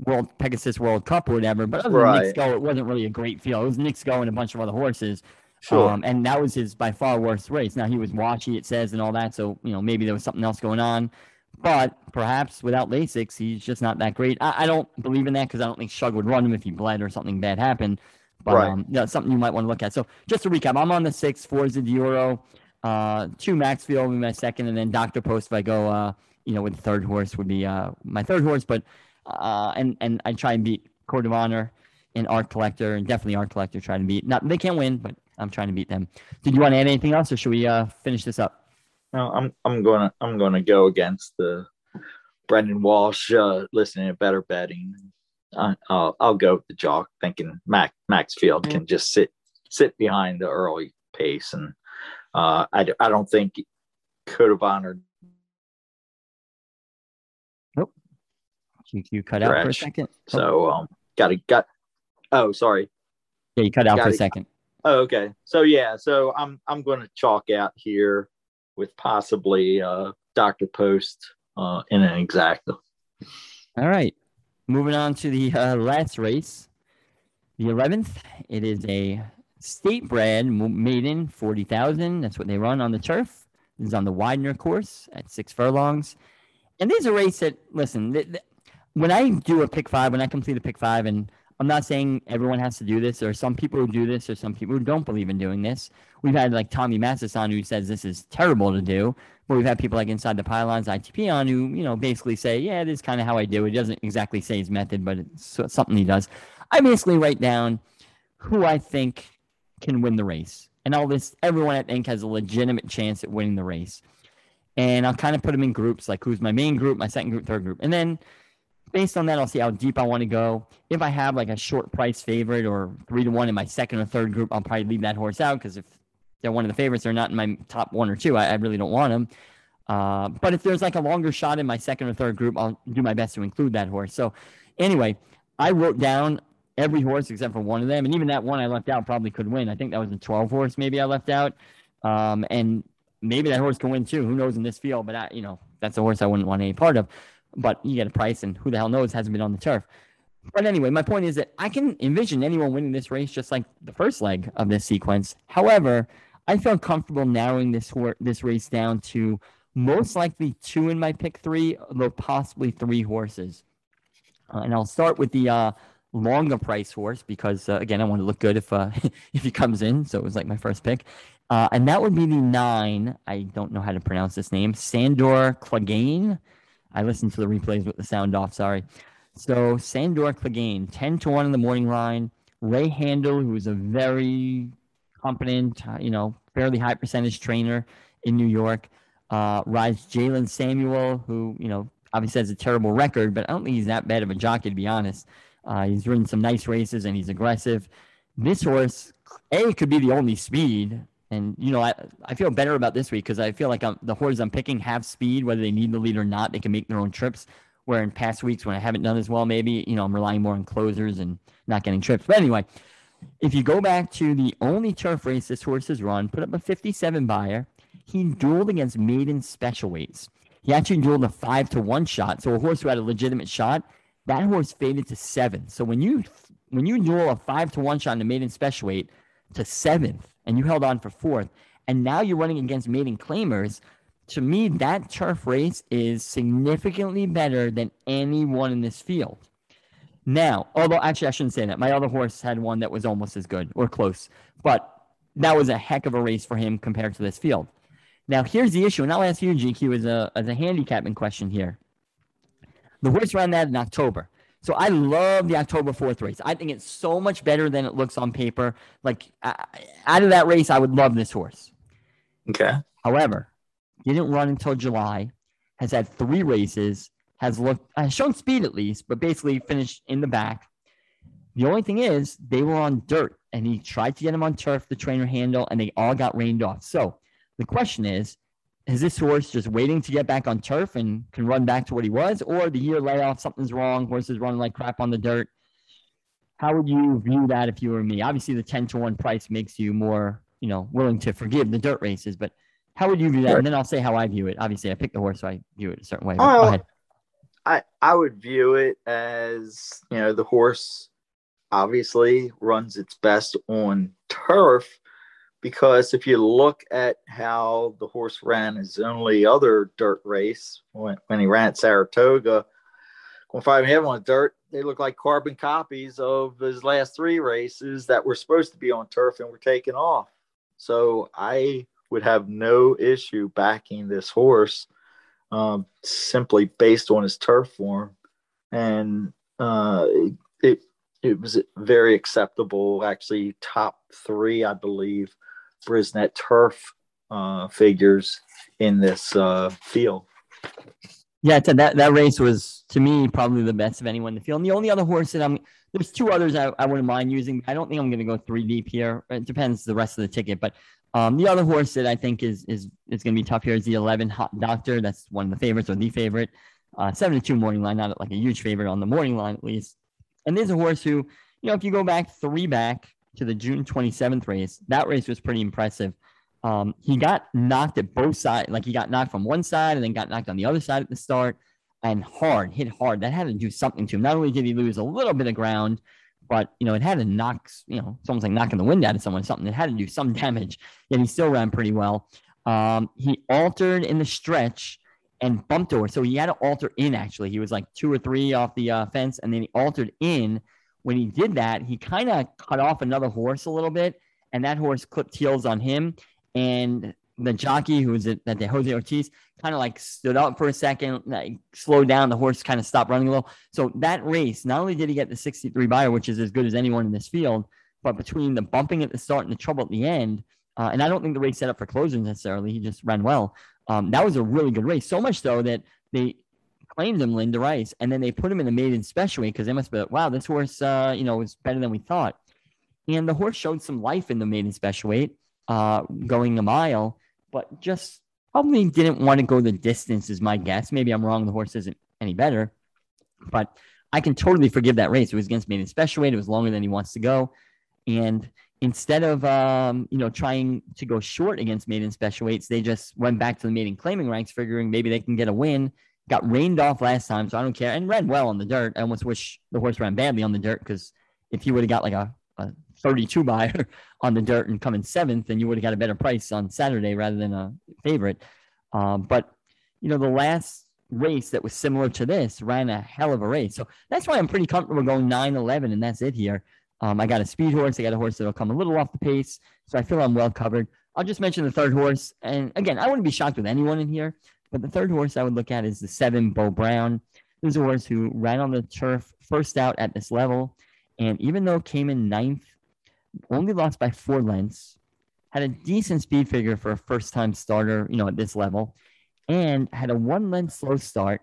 B: World Pegasus World Cup or whatever, but other right. than Knicks Go, it wasn't really a great field. It was Knicks Go and a bunch of other horses. Sure. Um, and that was his by far worst race. Now he was watchy, it says, and all that. So, you know, maybe there was something else going on. But perhaps without Lasix, he's just not that great. I, I don't believe in that because I don't think Shug would run him if he bled or something bad happened. But right. um, yeah, something you might want to look at. So just to recap, I'm on the six, four Euro, uh, two Maxfield will be my second, and then Doctor Post if I go, uh, you know, with the third horse would be uh, my third horse. But uh, and and I try and beat Code of Honor and Art Collector and definitely Art Collector trying to beat. Not they can't win, but I'm trying to beat them. Did you want to add anything else, or should we uh, finish this up?
C: No, I'm I'm gonna I'm gonna go against the Brendan Walsh. Uh, listening to better betting. I, will I'll go with the jock, thinking Mac Maxfield mm-hmm. can just sit sit behind the early pace, and uh, I I don't think Code of Honor.
B: You, you cut out for a second.
C: So um, got to got. Oh, sorry.
B: Yeah, you cut out gotta, for a second.
C: Oh, okay. So yeah, so I'm I'm going to chalk out here with possibly uh, Dr. Post uh, in an exacta.
B: All right. Moving on to the uh, last race, the 11th. It is a state bred maiden 40,000. That's what they run on the turf. This is on the Widener course at six furlongs. And there's a race that, listen, th- th- when I do a pick five, when I complete a pick five, and I'm not saying everyone has to do this. Are some people who do this, or some people who don't believe in doing this. We've had like Tommy Massis on who says this is terrible to do, but we've had people like Inside the Pylons ITP on who you know basically say, yeah, this is kind of how I do it. Doesn't exactly say his method, but it's something he does. I basically write down who I think can win the race, and all this everyone I think has a legitimate chance at winning the race. And I'll kind of put them in groups, like who's my main group, my second group, third group, and then based on that, I'll see how deep I want to go. If I have like a short price favorite or three to one in my second or third group, I'll probably leave that horse out because if they're one of the favorites, they're not in my top one or two. I, I really don't want them. Uh, but if there's like a longer shot in my second or third group, I'll do my best to include that horse. So, anyway, I wrote down every horse except for one of them, and even that one I left out probably could win. I think that was a 12 horse maybe I left out, um, and maybe that horse can win too. Who knows in this field? But I, you know, that's a horse I wouldn't want any part of but you get a price, and who the hell knows hasn't been on the turf. But anyway, my point is that I can envision anyone winning this race just like the first leg of this sequence. However, I felt comfortable narrowing this this race down to most likely two in my pick three, though possibly three horses. Uh, and I'll start with the uh, longer price horse because uh, again, I want to look good if uh, [laughs] if he comes in. So it was like my first pick, uh, and that would be the nine. I don't know how to pronounce this name. Sandor Clegane. I listened to the replays with the sound off. Sorry. So Sandor Clegane, 10 to 1 in the morning line. Ray Handal, who is a very competent, uh, you know, fairly high percentage trainer in New York. Uh, rides Jalon Samuel, who, you know, obviously has a terrible record, but I don't think he's that bad of a jockey, to be honest. Uh, he's ridden some nice races and he's aggressive. This horse, A, could be the only speed and you know, I, I feel better about this week because I feel like I'm, the horses I'm picking have speed, whether they need the lead or not. They can make their own trips. Where in past weeks when I haven't done as well, maybe you know I'm relying more on closers and not getting trips. But anyway, if you go back to the only turf race this horse has run, put up a 57 Beyer. He dueled against maiden special weights. He actually dueled a five to one shot. So a horse who had a legitimate shot, that horse faded to seven. So when you when you duel a five to one shot in the maiden special weight to seventh, and you held on for fourth, and now you're running against maiden claimers. To me, that turf race is significantly better than anyone in this field. Now, although actually I shouldn't say that. My other horse had one that was almost as good or close, but that was a heck of a race for him compared to this field. Now, here's the issue, and I'll ask you, GQ, as a as a handicapping question here. The horse ran that in October. So I love the October 4th race. I think it's so much better than it looks on paper. Like out of that race, I would love this horse.
C: Okay.
B: However, didn't run until July, has had three races, has looked, has shown speed at least, but basically finished in the back. The only thing is, they were on dirt and he tried to get him on turf, the trainer Handal, and they all got rained off. So the question is, is this horse just waiting to get back on turf and can run back to what he was, or the year layoff, something's wrong, horse is running like crap on the dirt? How would you view that if you were me? Obviously, the 10 to 1 price makes you more, you know, willing to forgive the dirt races, but how would you view that? Sure. And then I'll say how I view it. Obviously, I picked the horse, so I view it a certain way.
C: Oh, I, I would view it as, you know, the horse obviously runs its best on turf because if you look at how the horse ran his only other dirt race when, when he ran at Saratoga, going five and on dirt, they look like carbon copies of his last three races that were supposed to be on turf and were taken off. So I would have no issue backing this horse um, simply based on his turf form. And uh, it, it was very acceptable. Actually, top three, I believe, Brisnet turf uh, figures in this uh, field.
B: Yeah, that that race was to me probably the best of anyone in the field. And the only other horse that I'm there's two others I, I wouldn't mind using. I don't think I'm going to go three deep here. It depends the rest of the ticket, but um, the other horse that I think is is is going to be tough here is the 11 Hot Doctor. That's one of the favorites or the favorite. Uh, seven to two morning line, not like a huge favorite on the morning line at least. And there's a horse who, you know, if you go back three back to the June 27th race, that race was pretty impressive. Um, he got knocked at both sides, like he got knocked from one side and then got knocked on the other side at the start and hard, hit hard. That had to do something to him. Not only did he lose a little bit of ground, but you know, it had to knock, you know, it's almost like knocking the wind out of someone, something. It had to do some [laughs] damage, yet he still ran pretty well. Um, he altered in the stretch and bumped over. So he had to alter in actually. He was like two or three off the uh, fence, and then he altered in. When he did that, he kind of cut off another horse a little bit, and that horse clipped heels on him. And the jockey who was at, at the Jose Ortiz kind of like stood up for a second, like slowed down. The horse kind of stopped running a little. So that race, not only did he get the 63 Beyer, which is as good as anyone in this field, but between the bumping at the start and the trouble at the end, uh, and I don't think the race set up for closing necessarily. He just ran well. Um, that was a really good race. So much so that they claimed him Linda Rice, and then they put him in the maiden special weight because they must be like, wow, this horse, uh, you know, was better than we thought. And the horse showed some life in the maiden special weight, uh, going a mile, but just probably didn't want to go the distance, is my guess. Maybe I'm wrong. The horse isn't any better, but I can totally forgive that race. It was against maiden special weight. It was longer than he wants to go, and instead of um, you know trying to go short against maiden special weights, they just went back to the maiden claiming ranks, figuring maybe they can get a win. Got rained off last time, so I don't care. And ran well on the dirt. I almost wish the horse ran badly on the dirt because if he would have got like a, a 32 [laughs] Beyer on the dirt and come in seventh, then you would have got a better price on Saturday rather than a favorite. Um, but you know, the last race that was similar to this ran a hell of a race. So that's why I'm pretty comfortable going 9 11, and that's it here. Um, I got a speed horse. I got a horse that'll come a little off the pace. So I feel I'm well covered. I'll just mention the third horse. And again, I wouldn't be shocked with anyone in here, but the third horse I would look at is the seven Beau Brown. This is a horse who ran on the turf first out at this level. And even though came in ninth, only lost by four lengths, had a decent speed figure for a first time starter, you know, at this level, and had a one length slow start,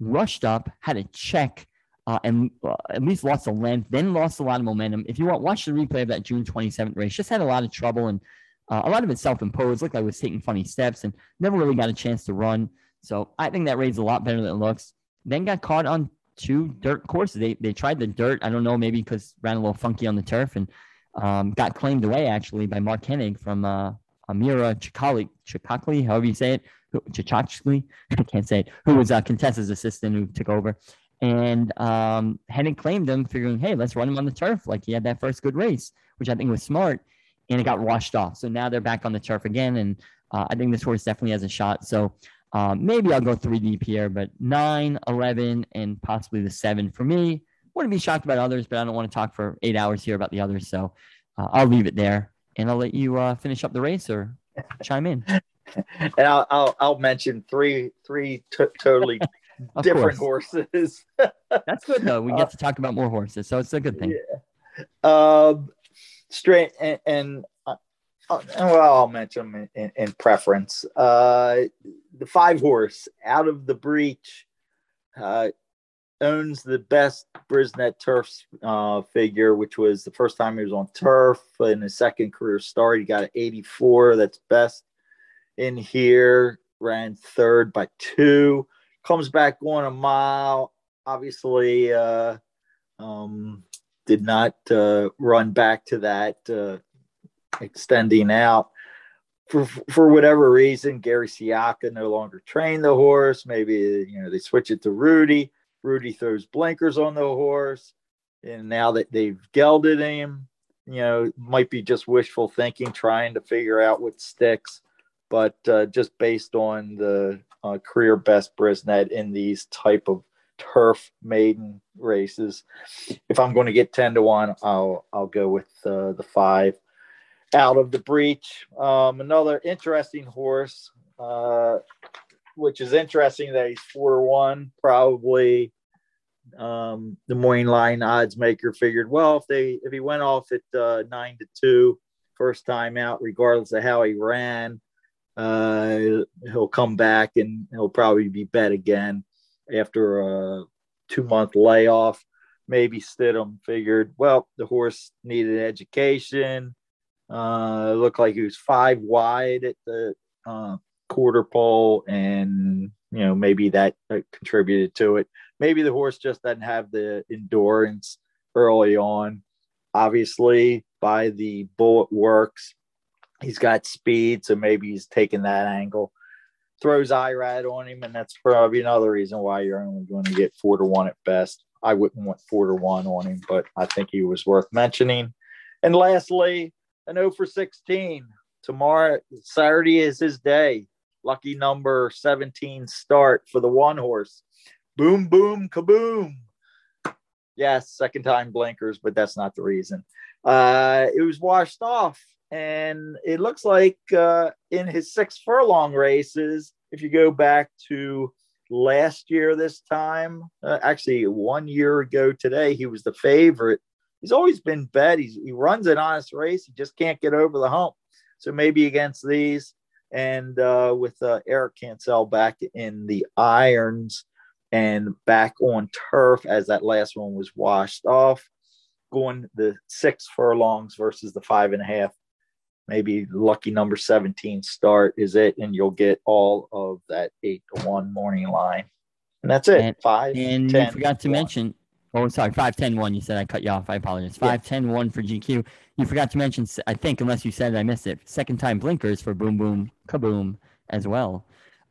B: rushed up, had a check uh, and uh, at least lost a length, then lost a lot of momentum. If you want, watch the replay of that June 27th race. Just had a lot of trouble and uh, a lot of it self-imposed. Looked like it was taking funny steps and never really got a chance to run. So I think that race is a lot better than it looks. Then got caught on two dirt courses. They they tried the dirt. I don't know, maybe because ran a little funky on the turf and um, got claimed away actually by Mark Hennig from uh, Amira Chikali, Chikakli, however you say it, Chachachli, [laughs] I can't say it, who was uh, Contessa's assistant who took over. And um, Hennig claimed him, figuring, hey, let's run him on the turf. Like he had that first good race, which I think was smart. And it got washed off. So now they're back on the turf again. And uh, I think this horse definitely has a shot. So um, maybe I'll go three deep here, but nine, 11, and possibly the seven for me. Wouldn't be shocked about others, but I don't want to talk for eight hours here about the others. So uh, I'll leave it there and I'll let you uh, finish up the race or chime in. [laughs]
C: and I'll, I'll, I'll mention three, three t- totally [laughs] different course. horses. [laughs]
B: That's good though. We get to talk about more horses, so it's a good thing.
C: Yeah. Um, straight and, and uh, uh, well, I'll mention them in, in, preference. Uh, the five horse out of the breach uh, owns the best Brisnet turf uh, figure, which was the first time he was on turf in his second career start. He got an 84. That's best in here. Ran third by two comes back going a mile. Obviously, uh, um, did not uh, run back to that uh, extending out. For, for whatever reason, Gary Sciacca no longer trained the horse. Maybe you know they switch it to Rudy. Rudy throws blinkers on the horse, and now that they've gelded him, you know, might be just wishful thinking, trying to figure out what sticks. But uh, just based on the uh, career best Brisnet in these type of turf maiden races. If I'm going to get 10 to 1, I'll I'll go with uh, the 5 out of the breach. Um, another interesting horse uh, which is interesting that he's 4 to 1, probably um, the morning line odds maker figured, well, if they if he went off at uh, nine to two first time out, regardless of how he ran, uh, he'll come back and he'll probably be bet again after a two month layoff. Maybe Stidham figured, well, the horse needed education. Uh, looked like he was five wide at the uh, quarter pole, and you know maybe that contributed to it. Maybe the horse just doesn't have the endurance early on. Obviously, by the bullet works, he's got speed, so maybe he's taking that angle. Throws IRAD on him, and that's probably another reason why you're only going to get four to one at best. I wouldn't want four to one on him, but I think he was worth mentioning. And lastly, an 0 for 16. Tomorrow, Saturday is his day. Lucky number 17 start for the one horse. Boom, boom, kaboom. Yes, second time blinkers, but that's not the reason. Uh, it was washed off, and it looks like uh, in his six furlong races, if you go back to last year, this time, uh, actually one year ago today, he was the favorite. He's always been bet. He's, he runs an honest race. He just can't get over the hump. So maybe against these, and uh, with uh, Eric Cancel back in the irons and back on turf as that last one was washed off, going the six furlongs versus the five and a half. Maybe lucky number 17 start is it, and you'll get all of that eight to one morning line. And that's it.
B: And,
C: Five.
B: And
C: 10,
B: you forgot to
C: one.
B: mention, oh, sorry, 5 10 1. You said I cut you off. I apologize.
C: Yeah.
B: 5 10 1 for GQ. You forgot to mention, I think, unless you said it, I missed it, second time blinkers for Boom Boom Kaboom as well.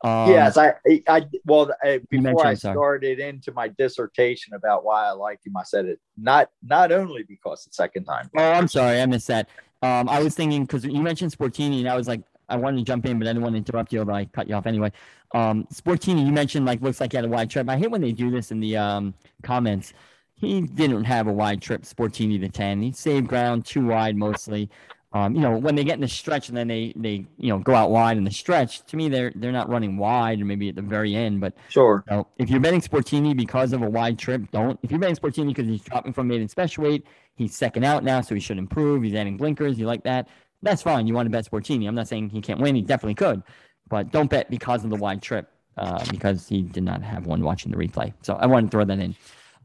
B: Um,
C: yes, I, I, I well, uh, before I started into my dissertation about why I like him, I said it not not only because it's second time.
B: Oh, I'm sorry, I missed that. Um, I was thinking because you mentioned Sportini, and I was like, I wanted to jump in, but I didn't want to interrupt you, but I cut you off anyway. Um, Sportini, you mentioned like looks like he had a wide trip. I hate when they do this in the um comments. He didn't have a wide trip, Sportini to ten. He saved ground too wide mostly. Um, you know, when they get in the stretch and then they they you know go out wide in the stretch, to me they're they're not running wide or maybe at the very end, but
C: Sure.
B: so if you're betting Sportini because of a wide trip, don't. If you're betting Sportini because he's dropping from maiden special weight, he's second out now, so he should improve. He's adding blinkers. You like that? That's fine. You want to bet Sportini. I'm not saying he can't win. He definitely could, but don't bet because of the wide trip uh, because he did not have one watching the replay. So I wanted to throw that in.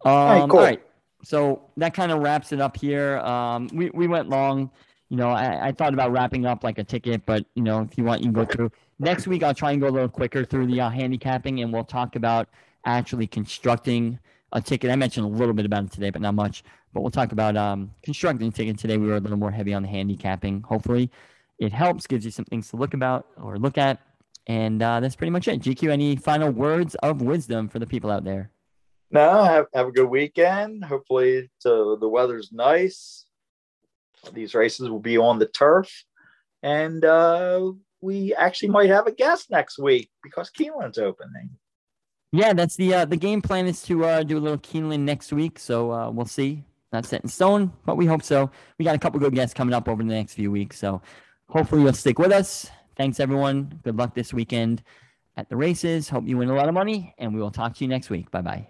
B: Um,
C: right, cool.
B: All right. So that kind of wraps it up here. Um, we we went long. You know, I, I thought about wrapping up like a ticket, but you know, if you want, you can go through. Next week, I'll try and go a little quicker through the uh, handicapping, and we'll talk about actually constructing a ticket. I mentioned a little bit about it today, but not much. But we'll talk about um, constructing a ticket today. We were a little more heavy on the handicapping. Hopefully, it helps, gives you some things to look about or look at, and uh, that's pretty much it. GQ, any final words of wisdom for the people out there?
C: No, have, have a good weekend. Hopefully, the weather's nice. These races will be on the turf, and uh, we actually might have a guest next week because Keeneland's opening.
B: Yeah, that's the uh, the game plan is to uh, do a little Keeneland next week. So uh, we'll see. Not set in stone, but we hope so. We got a couple good guests coming up over the next few weeks. So hopefully you'll stick with us. Thanks everyone. Good luck this weekend at the races. Hope you win a lot of money, and we will talk to you next week. Bye bye.